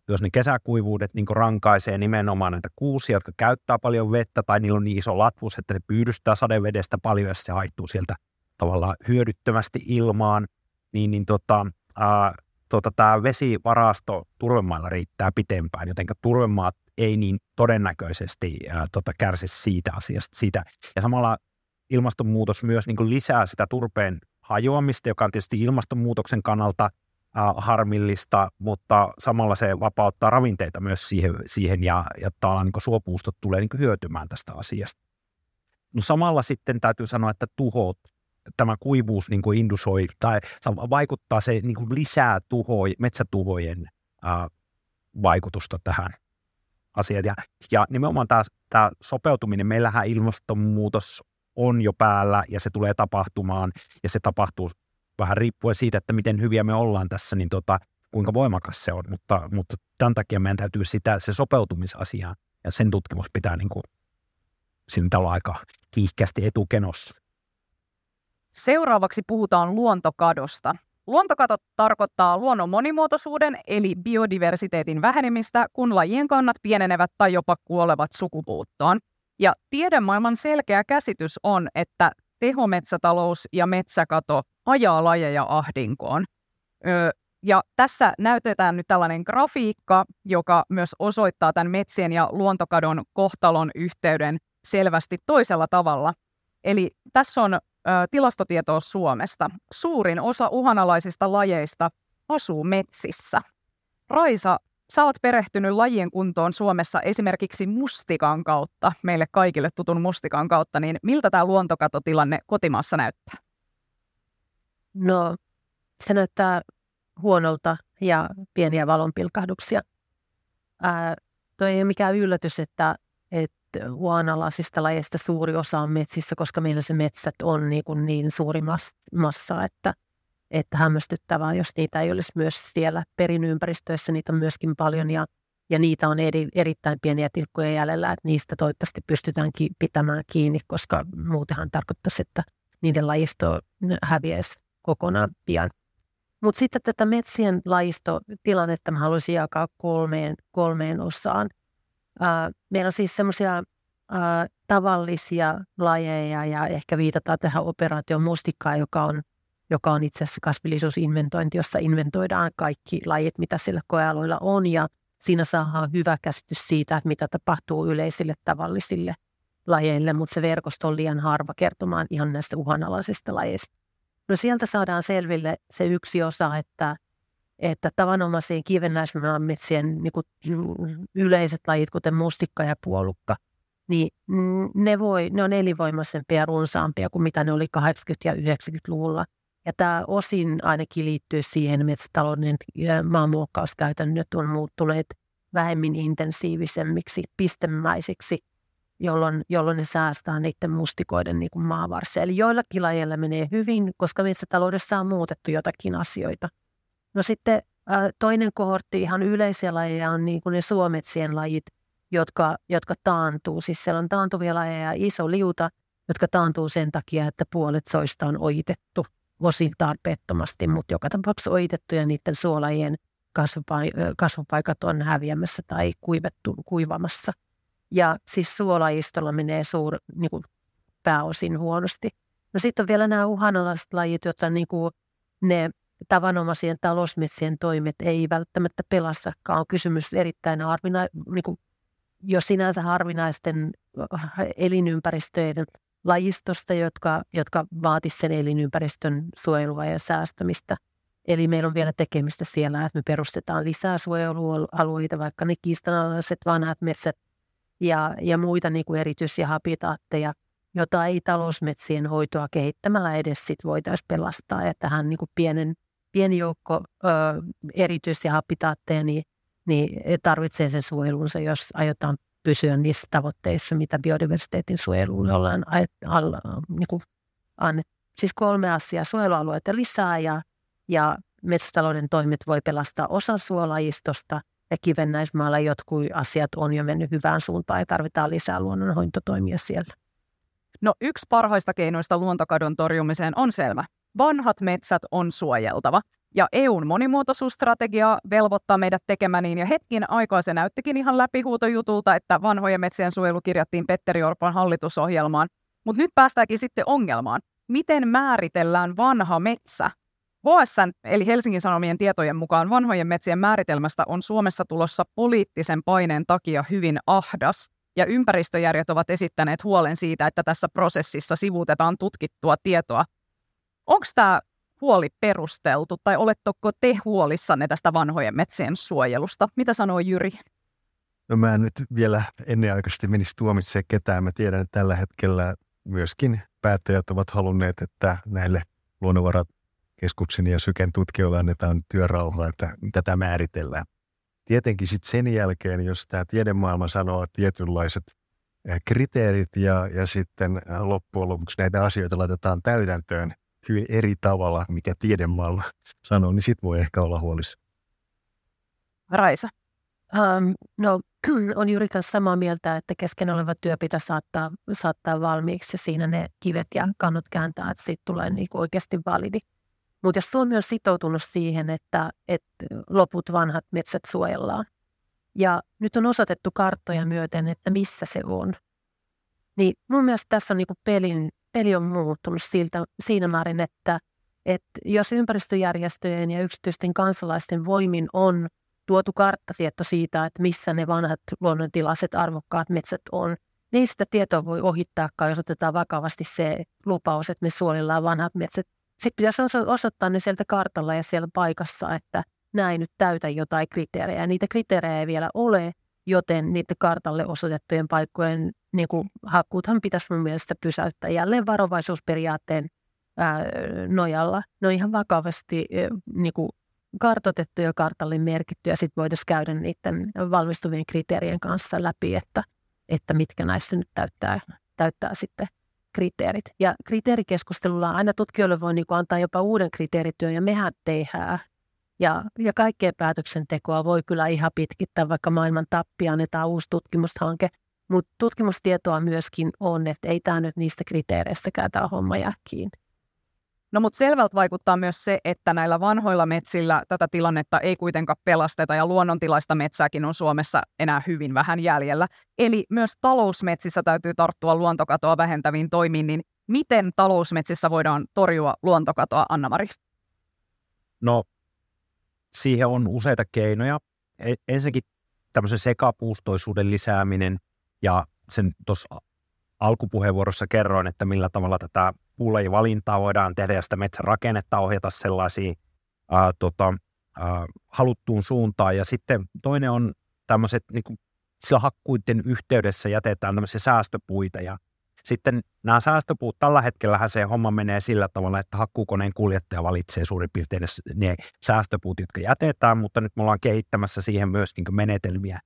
Speaker 3: jos ne kesäkuivuudet niin rankaisee nimenomaan näitä kuusia, jotka käyttää paljon vettä tai niillä on niin iso latvus, että ne pyydystää sadevedestä paljon ja se haittuu sieltä tavallaan hyödyttömästi ilmaan, niin, niin tota, ää, tota, tämä vesivarasto turvemailla riittää pitempään, joten turvemaat ei niin todennäköisesti ää, tota, kärsi siitä asiasta. Siitä. Ja samalla ilmastonmuutos myös niin lisää sitä turpeen hajoamista, joka on tietysti ilmastonmuutoksen kannalta ää, harmillista, mutta samalla se vapauttaa ravinteita myös siihen, siihen ja, ja niin suopuustot tulee niin hyötymään tästä asiasta. No samalla sitten täytyy sanoa, että tuhot, tämä kuivuus niin kuin indusoi tai vaikuttaa, se niin kuin lisää tuho, metsätuhojen ää, vaikutusta tähän asiat. Ja, ja nimenomaan tämä, tämä sopeutuminen, meillähän ilmastonmuutos on jo päällä ja se tulee tapahtumaan ja se tapahtuu vähän riippuen siitä, että miten hyviä me ollaan tässä, niin tota, kuinka voimakas se on, mutta, mutta tämän takia meidän täytyy sitä, se sopeutumisasia ja sen tutkimus pitää niin kuin, siinä olla aika kiihkeästi etukenossa.
Speaker 1: Seuraavaksi puhutaan luontokadosta. Luontokato tarkoittaa luonnon monimuotoisuuden eli biodiversiteetin vähenemistä, kun lajien kannat pienenevät tai jopa kuolevat sukupuuttoon. Ja tiedemaailman selkeä käsitys on, että tehometsätalous ja metsäkato ajaa lajeja ahdinkoon. Öö, ja tässä näytetään nyt tällainen grafiikka, joka myös osoittaa tämän metsien ja luontokadon kohtalon yhteyden selvästi toisella tavalla. Eli tässä on tilastotietoa Suomesta. Suurin osa uhanalaisista lajeista asuu metsissä. Raisa, sä oot perehtynyt lajien kuntoon Suomessa esimerkiksi mustikan kautta, meille kaikille tutun mustikan kautta, niin miltä tämä luontokatotilanne kotimaassa näyttää?
Speaker 4: No, se näyttää huonolta ja pieniä valonpilkahduksia. Ää, toi ei ole mikään yllätys, että, että uhanalaisista lajeista suuri osa on metsissä, koska meillä se metsät on niin, kuin niin suuri massa, että, että hämmästyttävää, jos niitä ei olisi myös siellä perinympäristöissä, niitä on myöskin paljon ja, ja niitä on eri, erittäin pieniä tilkkuja jäljellä, että niistä toivottavasti pystytään ki- pitämään kiinni, koska muutenhan tarkoittaisi, että niiden lajisto häviäisi kokonaan pian. Mutta sitten tätä metsien lajistotilannetta mä haluaisin jakaa kolmeen, kolmeen osaan. Ää, meillä on siis semmoisia tavallisia lajeja ja ehkä viitataan tähän operaation mustikkaan, joka on, joka on itse asiassa kasvillisuusinventointi, jossa inventoidaan kaikki lajit, mitä sillä koealueilla on ja siinä saadaan hyvä käsitys siitä, että mitä tapahtuu yleisille tavallisille lajeille, mutta se verkosto on liian harva kertomaan ihan näistä uhanalaisista lajeista. No sieltä saadaan selville se yksi osa, että, että tavanomaisiin kivennäismetsien niin yleiset lajit, kuten mustikka ja puolukka, niin ne, voi, ne on elinvoimaisempia ja runsaampia kuin mitä ne oli 80- ja 90-luvulla. Ja tämä osin ainakin liittyy siihen, että metsätalouden maanmuokkauskäytännöt on muuttuneet vähemmän intensiivisemmiksi, pistemäisiksi – jolloin, jolloin ne säästää niiden mustikoiden niin kuin maavarsia. Eli joillakin lajeilla menee hyvin, koska metsätaloudessa on muutettu jotakin asioita. No sitten toinen kohortti, ihan yleisiä lajeja, on niin kuin ne suometsien lajit, jotka, jotka taantuu. Siis siellä on taantuvia lajeja ja iso liuta, jotka taantuu sen takia, että puolet soista on ojitettu osin tarpeettomasti, mutta joka tapauksessa ojitettu ja niiden suolajien kasvupaikat on häviämässä tai kuivettu, kuivamassa – ja siis suolajistolla menee suur, niin kuin pääosin huonosti. No sitten on vielä nämä uhanalaiset lajit, joita niin kuin ne tavanomaisien talousmetsien toimet ei välttämättä pelastakaan. On kysymys erittäin harvina, niin kuin jo sinänsä harvinaisten elinympäristöjen lajistosta, jotka, jotka vaatisivat sen elinympäristön suojelua ja säästämistä. Eli meillä on vielä tekemistä siellä, että me perustetaan lisää suojelualueita, vaikka ne kiistanalaiset vanhat metsät ja, ja muita niin kuin erityisiä habitaatteja, jota ei talousmetsien hoitoa kehittämällä edes sit voitaisiin pelastaa. Ja tähän niin kuin pienen, pieni joukko ö, erityisiä habitaatteja niin, niin tarvitsee sen suojelunsa, jos aiotaan pysyä niissä tavoitteissa, mitä biodiversiteetin suojelulle ollaan niin kuin annettu. Siis kolme asiaa, suojelualueita lisää ja, ja metsätalouden toimet voi pelastaa osan suolajistosta – ja kivennäismaalla jotkut asiat on jo mennyt hyvään suuntaan ja tarvitaan lisää luonnonhoitotoimia siellä.
Speaker 1: No yksi parhaista keinoista luontokadon torjumiseen on selvä. Vanhat metsät on suojeltava. Ja EUn monimuotoisuusstrategia velvoittaa meidät tekemään niin, ja hetkin aikaa se näyttikin ihan läpihuutojutulta, että vanhojen metsien suojelu kirjattiin Petteri Orpan hallitusohjelmaan. Mutta nyt päästäänkin sitten ongelmaan. Miten määritellään vanha metsä? HSN eli Helsingin Sanomien tietojen mukaan vanhojen metsien määritelmästä on Suomessa tulossa poliittisen paineen takia hyvin ahdas, ja ympäristöjärjet ovat esittäneet huolen siitä, että tässä prosessissa sivuutetaan tutkittua tietoa. Onko tämä huoli perusteltu, tai oletteko te huolissanne tästä vanhojen metsien suojelusta? Mitä sanoo Jyri?
Speaker 2: No mä en nyt vielä ennenaikaisesti menisi tuomitsemaan ketään. Mä tiedän, että tällä hetkellä myöskin päättäjät ovat halunneet, että näille luonnonvarat keskuksen ja Syken tutkijoille annetaan työrauhaa, että tätä määritellään. Tietenkin sitten sen jälkeen, jos tämä tiedemaailma sanoo tietynlaiset eh, kriteerit ja, ja sitten loppujen lopuksi näitä asioita laitetaan täytäntöön hyvin eri tavalla, mikä tiedemaailma <laughs> sanoo, niin sitten voi ehkä olla huolissa.
Speaker 1: Raisa.
Speaker 4: Um, no, <clears throat> on juuri samaa mieltä, että kesken oleva työ pitää saattaa, saattaa valmiiksi ja siinä ne kivet ja kannot kääntää, että siitä tulee niin oikeasti validi. Mutta jos Suomi on sitoutunut siihen, että, että loput vanhat metsät suojellaan, ja nyt on osoitettu karttoja myöten, että missä se on, niin mun mielestä tässä on niin pelin, peli on muuttunut siltä, siinä määrin, että, että jos ympäristöjärjestöjen ja yksityisten kansalaisten voimin on tuotu karttatieto siitä, että missä ne vanhat luonnontilaiset arvokkaat metsät on, niin sitä tietoa voi ohittaakaan, jos otetaan vakavasti se lupaus, että me suojellaan vanhat metsät sitten pitäisi osoittaa ne sieltä kartalla ja siellä paikassa, että näin nyt täytä jotain kriteerejä. Niitä kriteerejä ei vielä ole, joten niiden kartalle osoitettujen paikkojen niin kuin, hakkuuthan pitäisi mun mielestä pysäyttää jälleen varovaisuusperiaatteen ää, nojalla. Ne on ihan vakavasti ää, niin kuin, kartotettu ja kartalle merkitty ja sitten voitaisiin käydä niiden valmistuvien kriteerien kanssa läpi, että että mitkä näistä nyt täyttää, täyttää sitten kriteerit. Ja kriteerikeskustelulla aina tutkijoille voi niin kuin antaa jopa uuden kriteerityön, ja mehän tehdään. Ja, ja kaikkea päätöksentekoa voi kyllä ihan pitkittää, vaikka maailman tappia annetaan uusi tutkimushanke. Mutta tutkimustietoa myöskin on, että ei tämä nyt niistä kriteereistäkään tämä homma jää kiinni.
Speaker 1: No mutta selvältä vaikuttaa myös se, että näillä vanhoilla metsillä tätä tilannetta ei kuitenkaan pelasteta ja luonnontilaista metsääkin on Suomessa enää hyvin vähän jäljellä. Eli myös talousmetsissä täytyy tarttua luontokatoa vähentäviin toimiin, niin miten talousmetsissä voidaan torjua luontokatoa, Anna-Mari?
Speaker 3: No siihen on useita keinoja. E, ensinnäkin tämmöisen sekapuustoisuuden lisääminen ja sen tuossa alkupuheenvuorossa kerroin, että millä tavalla tätä valintaa voidaan tehdä ja sitä metsän rakennetta ohjata sellaisiin ää, tota, ää, haluttuun suuntaan. Ja sitten toinen on tämmöiset, niin kuin sillä hakkuiden yhteydessä jätetään tämmöisiä säästöpuita ja sitten nämä säästöpuut, tällä hetkellä se homma menee sillä tavalla, että hakkuukoneen kuljettaja valitsee suurin piirtein ne säästöpuut, jotka jätetään, mutta nyt me ollaan kehittämässä siihen myös niin menetelmiä,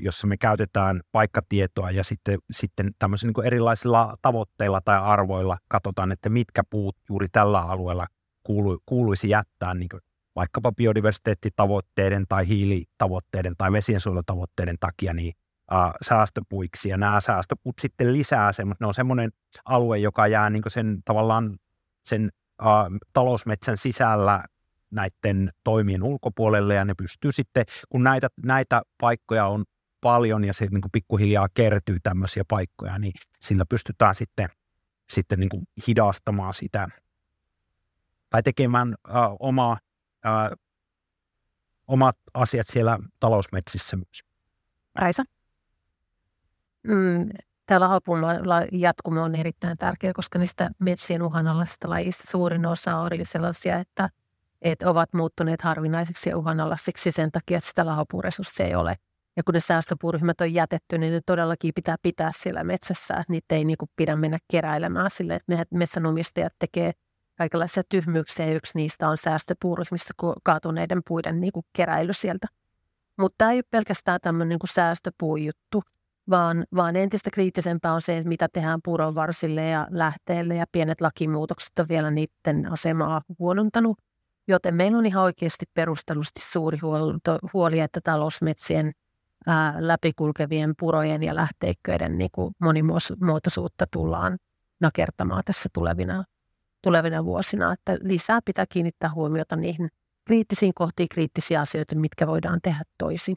Speaker 3: jossa me käytetään paikkatietoa ja sitten, sitten tämmöisillä niin erilaisilla tavoitteilla tai arvoilla katsotaan, että mitkä puut juuri tällä alueella kuulu, kuuluisi jättää niin vaikkapa biodiversiteettitavoitteiden tai hiilitavoitteiden tai vesiensuojelutavoitteiden takia niin äh, säästöpuiksi, ja nämä säästöpuut sitten lisää semmoinen, ne on semmoinen alue, joka jää niin sen tavallaan sen äh, talousmetsän sisällä näiden toimien ulkopuolelle, ja ne pystyy sitten, kun näitä, näitä paikkoja on paljon, ja se niin pikkuhiljaa kertyy tämmöisiä paikkoja, niin sillä pystytään sitten, sitten niin hidastamaan sitä, tai tekemään äh, omaa, äh, omat asiat siellä talousmetsissä myös.
Speaker 1: Raisa?
Speaker 4: Mm, täällä Hapumalla jatkumo on erittäin tärkeä, koska niistä metsien uhanalaisista lajista suurin osa on sellaisia, että, että ovat muuttuneet harvinaisiksi ja uhanalaisiksi sen takia, että sitä lahopuuresursseja ei ole. Ja kun ne säästöpuuryhmät on jätetty, niin ne todellakin pitää pitää siellä metsässä, että niitä ei niin kuin pidä mennä keräilemään sille, että metsänomistajat tekee kaikenlaisia tyhmyyksiä. Yksi niistä on säästöpuuryhmissä kaatuneiden puiden niin kuin keräily sieltä. Mutta tämä ei ole pelkästään tämmöinen niin säästöpuujuttu, vaan, vaan entistä kriittisempää on se, että mitä tehdään puronvarsille ja lähteelle ja pienet lakimuutokset on vielä niiden asemaa huonontanut. Joten meillä on ihan oikeasti perustellusti suuri huoli, että talousmetsien ää, läpikulkevien purojen ja lähteikköiden niin kuin monimuotoisuutta tullaan nakertamaan tässä tulevina, tulevina vuosina. Että lisää pitää kiinnittää huomiota niihin kriittisiin kohtiin, kriittisiä asioita, mitkä voidaan tehdä toisin.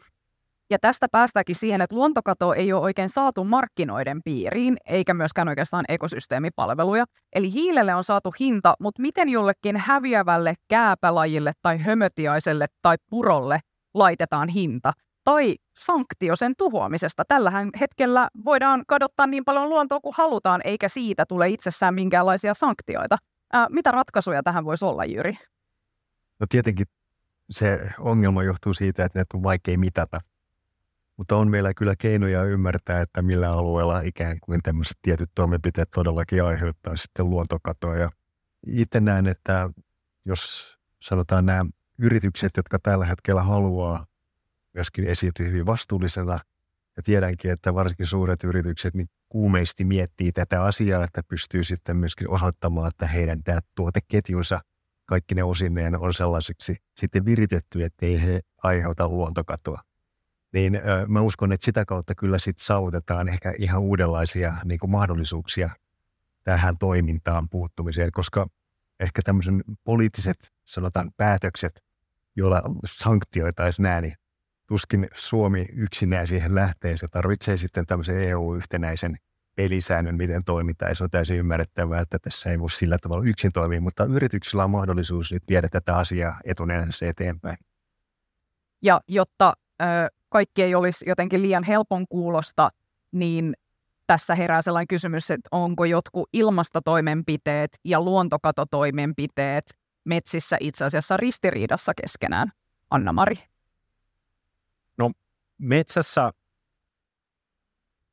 Speaker 1: Ja tästä päästäänkin siihen, että luontokato ei ole oikein saatu markkinoiden piiriin, eikä myöskään oikeastaan ekosysteemipalveluja. Eli hiilelle on saatu hinta, mutta miten jollekin häviävälle kääpälajille tai hömötiaiselle tai purolle laitetaan hinta? Tai sanktio sen tuhoamisesta. Tällähän hetkellä voidaan kadottaa niin paljon luontoa kuin halutaan, eikä siitä tule itsessään minkäänlaisia sanktioita. Ää, mitä ratkaisuja tähän voisi olla, Jyri?
Speaker 2: No tietenkin se ongelma johtuu siitä, että ne on vaikea mitata mutta on meillä kyllä keinoja ymmärtää, että millä alueella ikään kuin tämmöiset tietyt toimenpiteet todellakin aiheuttaa sitten luontokatoa. Ja itse näen, että jos sanotaan nämä yritykset, jotka tällä hetkellä haluaa myöskin esiintyä hyvin vastuullisena, ja tiedänkin, että varsinkin suuret yritykset niin kuumeisesti miettii tätä asiaa, että pystyy sitten myöskin osoittamaan, että heidän tämä tuoteketjunsa kaikki ne osineen on sellaiseksi sitten viritetty, ettei he aiheuta luontokatoa niin mä uskon, että sitä kautta kyllä sitten saavutetaan ehkä ihan uudenlaisia niin kuin mahdollisuuksia tähän toimintaan puuttumiseen, koska ehkä tämmöisen poliittiset, sanotaan päätökset, joilla sanktioitaisiin nämä, niin tuskin Suomi yksinään siihen lähtee. Se tarvitsee sitten tämmöisen EU-yhtenäisen pelisäännön, miten toimitaan. Se on täysin ymmärrettävää, että tässä ei voi sillä tavalla yksin toimia, mutta yrityksillä on mahdollisuus nyt viedä tätä asiaa etunenässä eteenpäin.
Speaker 1: Ja jotta kaikki ei olisi jotenkin liian helpon kuulosta, niin tässä herää sellainen kysymys, että onko jotkut ilmastotoimenpiteet ja luontokatotoimenpiteet metsissä itse asiassa ristiriidassa keskenään? Anna-Mari.
Speaker 3: No metsässä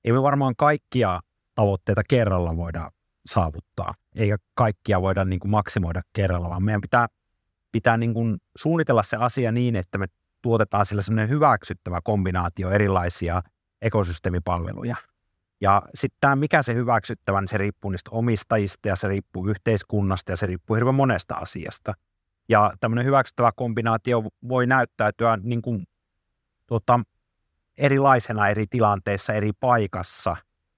Speaker 3: ei me varmaan kaikkia tavoitteita kerralla voida saavuttaa, eikä kaikkia voida niin kuin maksimoida kerralla, vaan meidän pitää, pitää niin kuin suunnitella se asia niin, että me tuotetaan sillä semmoinen hyväksyttävä kombinaatio erilaisia ekosysteemipalveluja. Ja sitten tämä, mikä se hyväksyttävän, niin se riippuu niistä omistajista ja se riippuu yhteiskunnasta ja se riippuu hirveän monesta asiasta. Ja tämmöinen hyväksyttävä kombinaatio voi näyttäytyä niin kuin, tuota, erilaisena eri tilanteissa, eri paikassa.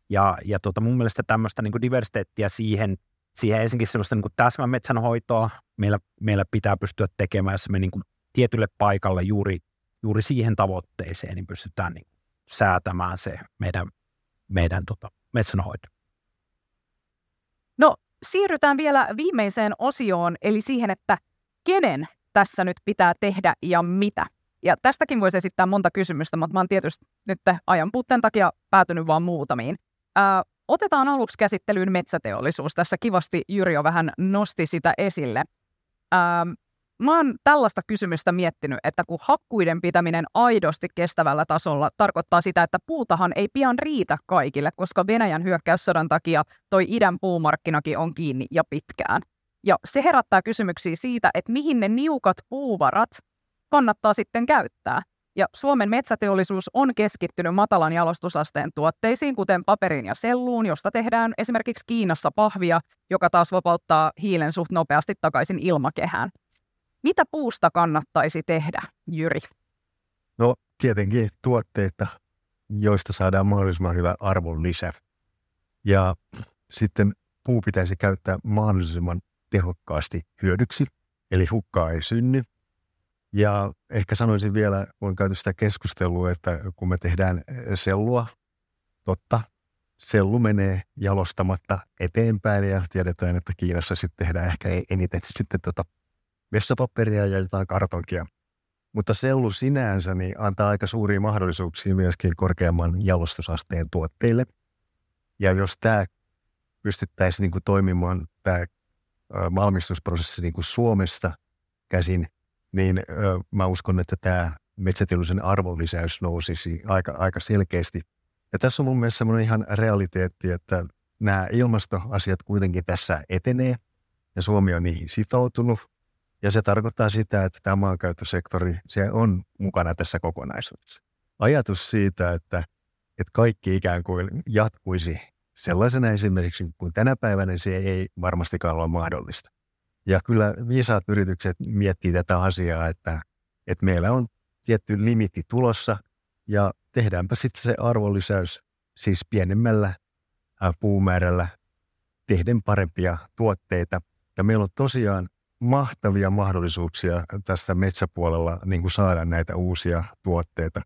Speaker 3: Ja, ja tuota, mun mielestä tämmöistä niin diversiteettiä siihen, siihen ensinnäkin sellaista niin täsmämetsänhoitoa meillä, meillä pitää pystyä tekemään, jos me niin kuin tietylle paikalle juuri, juuri siihen tavoitteeseen niin pystytään niin säätämään se meidän, meidän tota, metsänhoito.
Speaker 1: No siirrytään vielä viimeiseen osioon, eli siihen, että kenen tässä nyt pitää tehdä ja mitä. Ja tästäkin voisi esittää monta kysymystä, mutta mä oon tietysti nyt ajan puutteen takia päätynyt vain muutamiin. Ää, otetaan aluksi käsittelyyn metsäteollisuus. Tässä kivasti Jyri jo vähän nosti sitä esille. Ää, mä oon tällaista kysymystä miettinyt, että kun hakkuiden pitäminen aidosti kestävällä tasolla tarkoittaa sitä, että puutahan ei pian riitä kaikille, koska Venäjän hyökkäyssodan takia toi idän puumarkkinakin on kiinni ja pitkään. Ja se herättää kysymyksiä siitä, että mihin ne niukat puuvarat kannattaa sitten käyttää. Ja Suomen metsäteollisuus on keskittynyt matalan jalostusasteen tuotteisiin, kuten paperiin ja selluun, josta tehdään esimerkiksi Kiinassa pahvia, joka taas vapauttaa hiilen suht nopeasti takaisin ilmakehään. Mitä puusta kannattaisi tehdä, Jyri?
Speaker 2: No tietenkin tuotteita, joista saadaan mahdollisimman hyvä arvon lisä. Ja sitten puu pitäisi käyttää mahdollisimman tehokkaasti hyödyksi, eli hukkaa ei synny. Ja ehkä sanoisin vielä, voin käytä sitä keskustelua, että kun me tehdään sellua, totta, sellu menee jalostamatta eteenpäin ja tiedetään, että Kiinassa sitten tehdään ehkä eniten sitten tota vessapaperia ja jotain kartonkia. Mutta sellu sinänsä niin antaa aika suuria mahdollisuuksia myöskin korkeamman jalostusasteen tuotteille. Ja jos tämä pystyttäisiin niin kuin toimimaan, tämä valmistusprosessi niin kuin Suomesta käsin, niin mä uskon, että tämä metsäteollisuuden arvonlisäys nousisi aika, aika selkeästi. Ja tässä on mun mielestä semmoinen ihan realiteetti, että nämä ilmastoasiat kuitenkin tässä etenee ja Suomi on niihin sitoutunut. Ja se tarkoittaa sitä, että tämä maankäyttösektori se on mukana tässä kokonaisuudessa. Ajatus siitä, että, että kaikki ikään kuin jatkuisi sellaisena esimerkiksi kuin tänä päivänä, niin se ei varmastikaan ole mahdollista. Ja kyllä viisaat yritykset miettii tätä asiaa, että, että meillä on tietty limitti tulossa ja tehdäänpä sitten se arvonlisäys siis pienemmällä puumäärällä tehden parempia tuotteita. Ja meillä on tosiaan mahtavia mahdollisuuksia tässä metsäpuolella niin kuin saada näitä uusia tuotteita.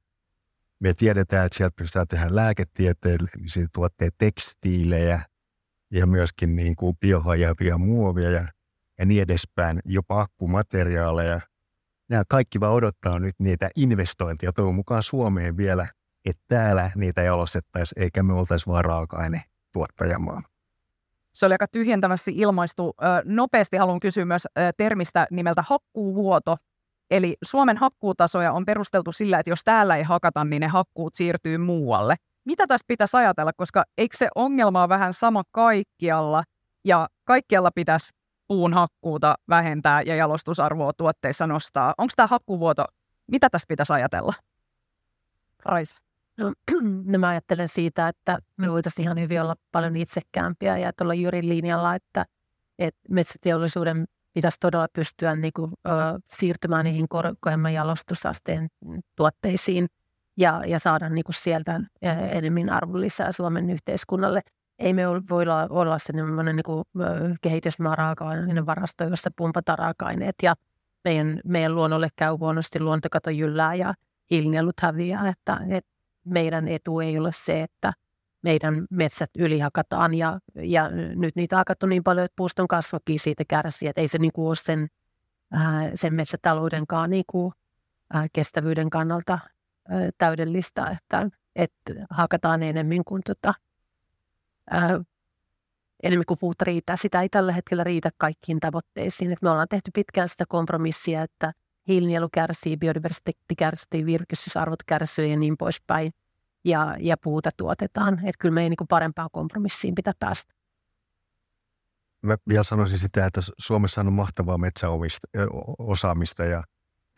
Speaker 2: Me tiedetään, että sieltä pystytään tehdä lääketieteellisiä tuotteita, tekstiilejä ja myöskin niin kuin biohajaavia muovia ja, ja niin edespäin, jopa akkumateriaaleja. Nämä kaikki vaan odottaa nyt niitä investointeja toivon mukaan Suomeen vielä, että täällä niitä jalostettaisiin, eikä me oltaisi vaan raaka-aine tuottajamaa.
Speaker 1: Se oli aika tyhjentävästi ilmaistu. Nopeasti haluan kysyä myös termistä nimeltä hakkuuvuoto. Eli Suomen hakkuutasoja on perusteltu sillä, että jos täällä ei hakata, niin ne hakkuut siirtyy muualle. Mitä tästä pitäisi ajatella, koska eikö se ongelma ole vähän sama kaikkialla, ja kaikkialla pitäisi puun hakkuuta vähentää ja jalostusarvoa tuotteissa nostaa. Onko tämä hakkuvuoto, mitä tästä pitäisi ajatella? Raisa.
Speaker 4: No, <clears throat> no mä ajattelen siitä, että me voitaisiin ihan hyvin olla paljon itsekäämpiä ja tuolla Jyrin linjalla, että, että metsäteollisuuden pitäisi todella pystyä niin kuin, ö, siirtymään niihin korkeamman jalostusasteen tuotteisiin ja, ja saada niin kuin sieltä enemmän arvonlisää Suomen yhteiskunnalle. Ei me voi olla, olla sellainen niin kuin, kehitysmaa raaka-aineiden varasto, jossa pumpataan raaka-aineet ja meidän, meidän luonnolle käy huonosti, luontokato jyllää ja hiilinielut häviää, että, että meidän etu ei ole se, että meidän metsät ylihakataan ja, ja nyt niitä on hakattu niin paljon, että puuston kasvakin siitä kärsii, että ei se niin kuin ole sen, ää, sen metsätaloudenkaan niin kuin, ää, kestävyyden kannalta ää, täydellistä, että, että hakataan enemmän kuin, tota, ää, enemmän kuin puuta riittää. Sitä ei tällä hetkellä riitä kaikkiin tavoitteisiin. Että me ollaan tehty pitkään sitä kompromissia, että hiilinielu kärsii, biodiversiteetti kärsii, virkistysarvot kärsii ja niin poispäin. Ja, ja puuta tuotetaan. Että kyllä me ei niin parempaan kompromissiin pitää päästä.
Speaker 2: Mä vielä sanoisin sitä, että Suomessa on mahtavaa metsäosaamista ja,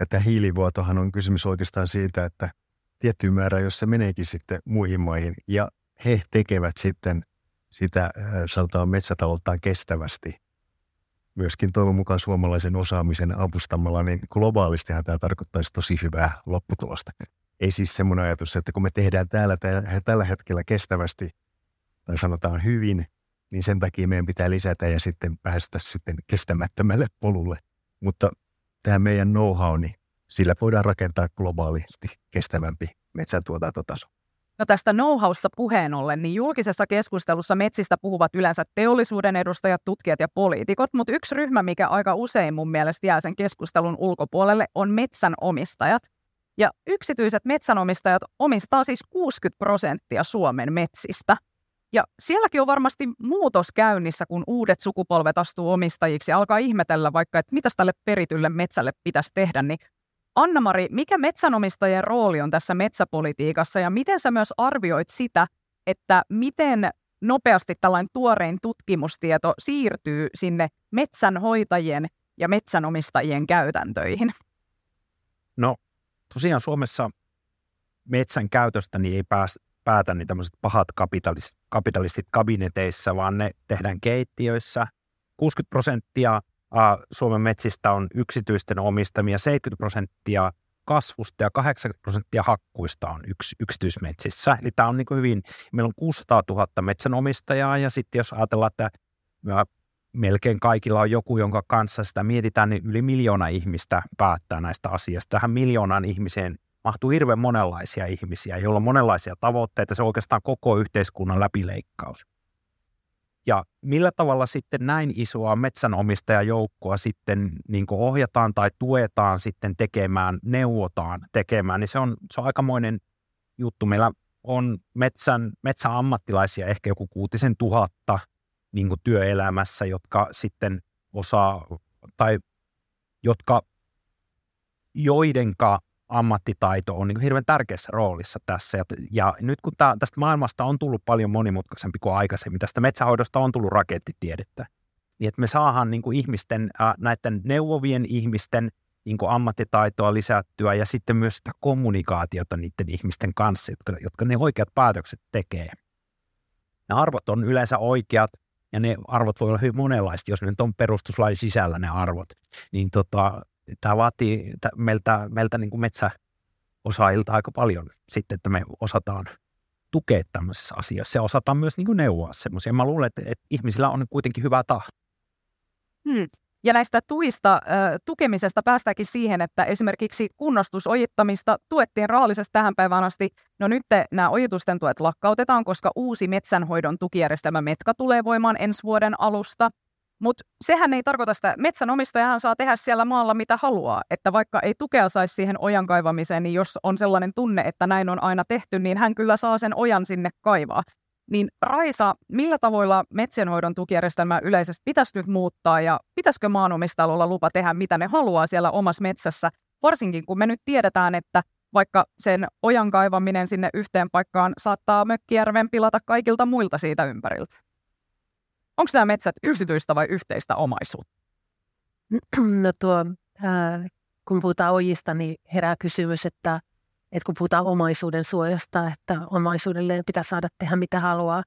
Speaker 2: tämä hiilivuotohan on kysymys oikeastaan siitä, että tietty määrä, jos se meneekin sitten muihin maihin ja he tekevät sitten sitä, sanotaan metsätalouttaan kestävästi, myöskin toivon mukaan suomalaisen osaamisen avustamalla, niin globaalistihan tämä tarkoittaisi tosi hyvää lopputulosta. Ei siis semmoinen ajatus, että kun me tehdään täällä tällä hetkellä kestävästi, tai sanotaan hyvin, niin sen takia meidän pitää lisätä ja sitten päästä sitten kestämättömälle polulle. Mutta tämä meidän know-how, niin sillä voidaan rakentaa globaalisti kestävämpi metsäntuotantotaso.
Speaker 1: No tästä know-howsta puheen ollen, niin julkisessa keskustelussa metsistä puhuvat yleensä teollisuuden edustajat, tutkijat ja poliitikot, mutta yksi ryhmä, mikä aika usein mun mielestä jää sen keskustelun ulkopuolelle, on metsänomistajat. Ja yksityiset metsänomistajat omistaa siis 60 prosenttia Suomen metsistä. Ja sielläkin on varmasti muutos käynnissä, kun uudet sukupolvet astuu omistajiksi ja alkaa ihmetellä vaikka, että mitä tälle peritylle metsälle pitäisi tehdä, niin Anna-Mari, mikä metsänomistajien rooli on tässä metsäpolitiikassa ja miten sä myös arvioit sitä, että miten nopeasti tällainen tuorein tutkimustieto siirtyy sinne metsänhoitajien ja metsänomistajien käytäntöihin?
Speaker 3: No tosiaan Suomessa metsän käytöstä niin ei pääs, päätä niin tämmöiset pahat kapitalistit, kapitalistit kabineteissa, vaan ne tehdään keittiöissä. 60 prosenttia Suomen metsistä on yksityisten omistamia, 70 prosenttia kasvusta ja 80 prosenttia hakkuista on yks, yksityismetsissä. Eli tämä on niin hyvin, meillä on 600 000 metsänomistajaa ja sitten jos ajatellaan, että melkein kaikilla on joku, jonka kanssa sitä mietitään, niin yli miljoona ihmistä päättää näistä asioista. Tähän miljoonan ihmiseen mahtuu hirveän monenlaisia ihmisiä, joilla on monenlaisia tavoitteita. Se on oikeastaan koko yhteiskunnan läpileikkaus. Ja millä tavalla sitten näin isoa metsänomistajajoukkoa sitten niin ohjataan tai tuetaan sitten tekemään, neuvotaan tekemään, niin se on, se on aikamoinen juttu. Meillä on metsän, metsäammattilaisia ehkä joku kuutisen tuhatta niin työelämässä, jotka sitten osaa tai jotka joidenka ammattitaito on niin kuin hirveän tärkeässä roolissa tässä. Ja, ja nyt kun tää, tästä maailmasta on tullut paljon monimutkaisempi kuin aikaisemmin, tästä metsähoidosta on tullut rakettitiedettä, niin että me saadaan niin kuin ihmisten, äh, näiden neuvovien ihmisten niin kuin ammattitaitoa lisättyä ja sitten myös sitä kommunikaatiota niiden ihmisten kanssa, jotka, jotka ne oikeat päätökset tekee. Ne arvot on yleensä oikeat, ja ne arvot voi olla hyvin monenlaista, jos ne nyt on perustuslain sisällä ne arvot, niin tota, tämä vaatii meiltä, meiltä niin kuin metsäosaajilta aika paljon sitten, että me osataan tukea tämmöisissä asioissa ja osataan myös niin kuin neuvoa semmoisia. Mä luulen, että, että ihmisillä on kuitenkin hyvä tahto.
Speaker 1: Hmm. Ja näistä tuista, äh, tukemisesta päästäänkin siihen, että esimerkiksi kunnostusojittamista tuettiin raallisesti tähän päivään asti. No nyt nämä ojitusten tuet lakkautetaan, koska uusi metsänhoidon tukijärjestelmä METKA tulee voimaan ensi vuoden alusta. Mutta sehän ei tarkoita sitä, metsänomistajahan saa tehdä siellä maalla mitä haluaa. Että vaikka ei tukea saisi siihen ojan kaivamiseen, niin jos on sellainen tunne, että näin on aina tehty, niin hän kyllä saa sen ojan sinne kaivaa. Niin Raisa, millä tavoilla metsienhoidon tukijärjestelmää yleisesti pitäisi nyt muuttaa ja pitäisikö maanomistajalla olla lupa tehdä mitä ne haluaa siellä omassa metsässä, varsinkin kun me nyt tiedetään, että vaikka sen ojan kaivaminen sinne yhteen paikkaan saattaa mökkijärven pilata kaikilta muilta siitä ympäriltä? Onko nämä metsät yksityistä vai yhteistä omaisuutta?
Speaker 4: No tuo, ää, kun puhutaan ojista, niin herää kysymys, että, että kun puhutaan omaisuuden suojasta, että omaisuudelleen pitää saada tehdä mitä haluaa,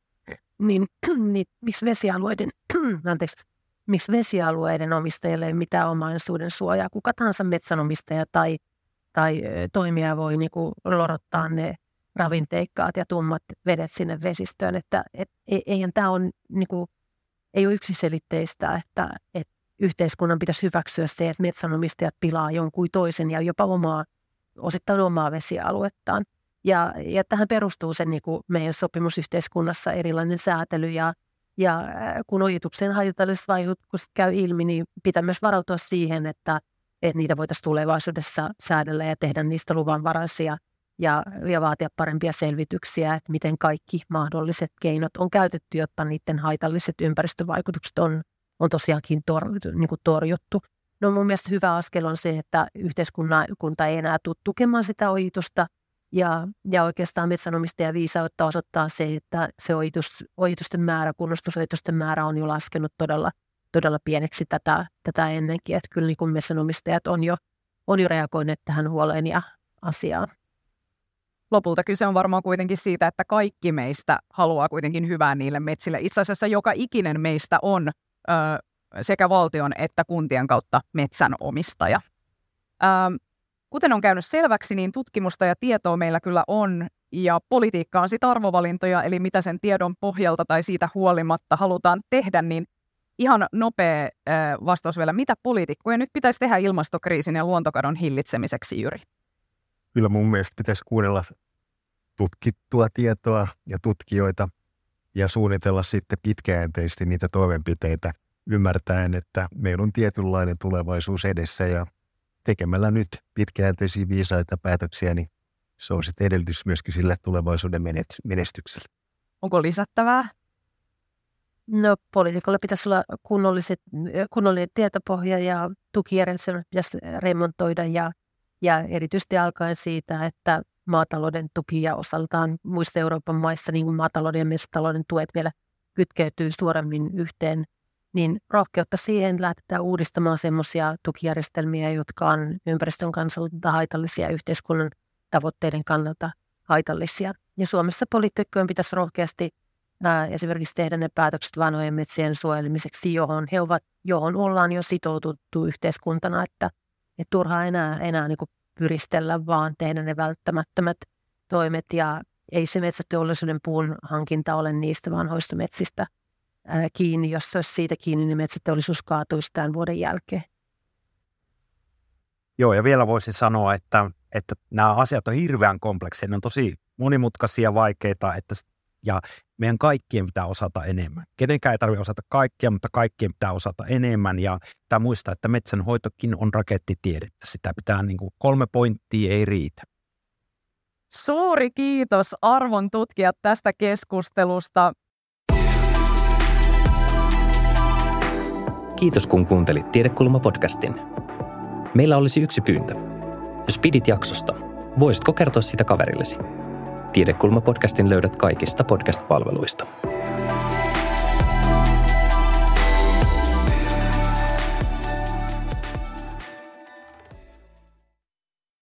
Speaker 4: niin, <clears throat> niin miksi vesialueiden, <clears throat> anteeksi, miksi vesialueiden omistajille ei mitään omaisuuden suojaa? Kuka tahansa metsänomistaja tai, tai toimija voi niin kuin lorottaa ne ravinteikkaat ja tummat vedet sinne vesistöön. Että et, eihän tämä on niin kuin, ei ole yksiselitteistä, että, että yhteiskunnan pitäisi hyväksyä se, että metsänomistajat pilaa jonkun toisen ja jopa omaa, osittain omaa vesialuettaan. Ja, ja tähän perustuu se niin kuin meidän sopimusyhteiskunnassa erilainen säätely ja, ja äh, kun ojituksen haitalliset vaikutukset käy ilmi, niin pitää myös varautua siihen, että, että niitä voitaisiin tulevaisuudessa säädellä ja tehdä niistä luvanvaraisia ja, ja vaatia parempia selvityksiä, että miten kaikki mahdolliset keinot on käytetty, jotta niiden haitalliset ympäristövaikutukset on, on tosiaankin tor, niin kuin torjuttu. No mun mielestä hyvä askel on se, että yhteiskunta ei enää tule tukemaan sitä ojitusta, ja, ja oikeastaan metsänomistajan viisautta osoittaa se, että se ojitus, ojitusten määrä, kunnostusojitusten määrä on jo laskenut todella, todella pieneksi tätä, tätä ennenkin. Että kyllä niin kuin metsänomistajat on jo, on jo reagoineet tähän huoleen ja asiaan.
Speaker 1: Lopulta kyse on varmaan kuitenkin siitä, että kaikki meistä haluaa kuitenkin hyvää niille metsille. Itse asiassa joka ikinen meistä on ö, sekä valtion että kuntien kautta metsänomistaja. Ö, kuten on käynyt selväksi, niin tutkimusta ja tietoa meillä kyllä on, ja politiikka on sitten arvovalintoja, eli mitä sen tiedon pohjalta tai siitä huolimatta halutaan tehdä, niin ihan nopea vastaus vielä. Mitä poliitikkoja nyt pitäisi tehdä ilmastokriisin ja luontokadon hillitsemiseksi, Jyri?
Speaker 2: Kyllä mun mielestä pitäisi kuunnella tutkittua tietoa ja tutkijoita ja suunnitella sitten pitkäjänteisesti niitä toimenpiteitä ymmärtäen, että meillä on tietynlainen tulevaisuus edessä ja tekemällä nyt pitkäjänteisiä viisaita päätöksiä, niin se on sitten edellytys myöskin sille tulevaisuuden menestykselle.
Speaker 1: Onko lisättävää?
Speaker 4: No poliitikolla pitäisi olla kunnolliset, kunnollinen tietopohja ja tukijärjestelmät pitäisi remontoida ja, ja erityisesti alkaen siitä, että maatalouden tuki ja osaltaan muissa Euroopan maissa niin kuin maatalouden ja metsätalouden tuet vielä kytkeytyy suoremmin yhteen, niin rohkeutta siihen lähdetään uudistamaan sellaisia tukijärjestelmiä, jotka on ympäristön kannalta haitallisia yhteiskunnan tavoitteiden kannalta haitallisia. Ja Suomessa poliitikkojen pitäisi rohkeasti ää, esimerkiksi tehdä ne päätökset vanhojen metsien suojelemiseksi, johon he ovat, johon ollaan jo sitoututtu yhteiskuntana, että, että turhaa enää, enää niin pyristellä, vaan tehdä ne välttämättömät toimet ja ei se metsäteollisuuden puun hankinta ole niistä vanhoista metsistä ää, kiinni. Jos se olisi siitä kiinni, niin metsäteollisuus kaatuisi tämän vuoden jälkeen.
Speaker 3: Joo, ja vielä voisin sanoa, että, että nämä asiat on hirveän kompleksia. Ne on tosi monimutkaisia, vaikeita, että, ja meidän kaikkien pitää osata enemmän. Kenenkään ei tarvitse osata kaikkia, mutta kaikkien pitää osata enemmän. Ja pitää muistaa, että metsänhoitokin on rakettitiedettä. Sitä pitää, niin kuin, kolme pointtia ei riitä.
Speaker 1: Suuri kiitos arvon tutkijat tästä keskustelusta.
Speaker 5: Kiitos kun kuuntelit Tiedekulma-podcastin. Meillä olisi yksi pyyntö. Jos pidit jaksosta, voisitko kertoa sitä kaverillesi? Tiedekulma-podcastin löydät kaikista podcast-palveluista.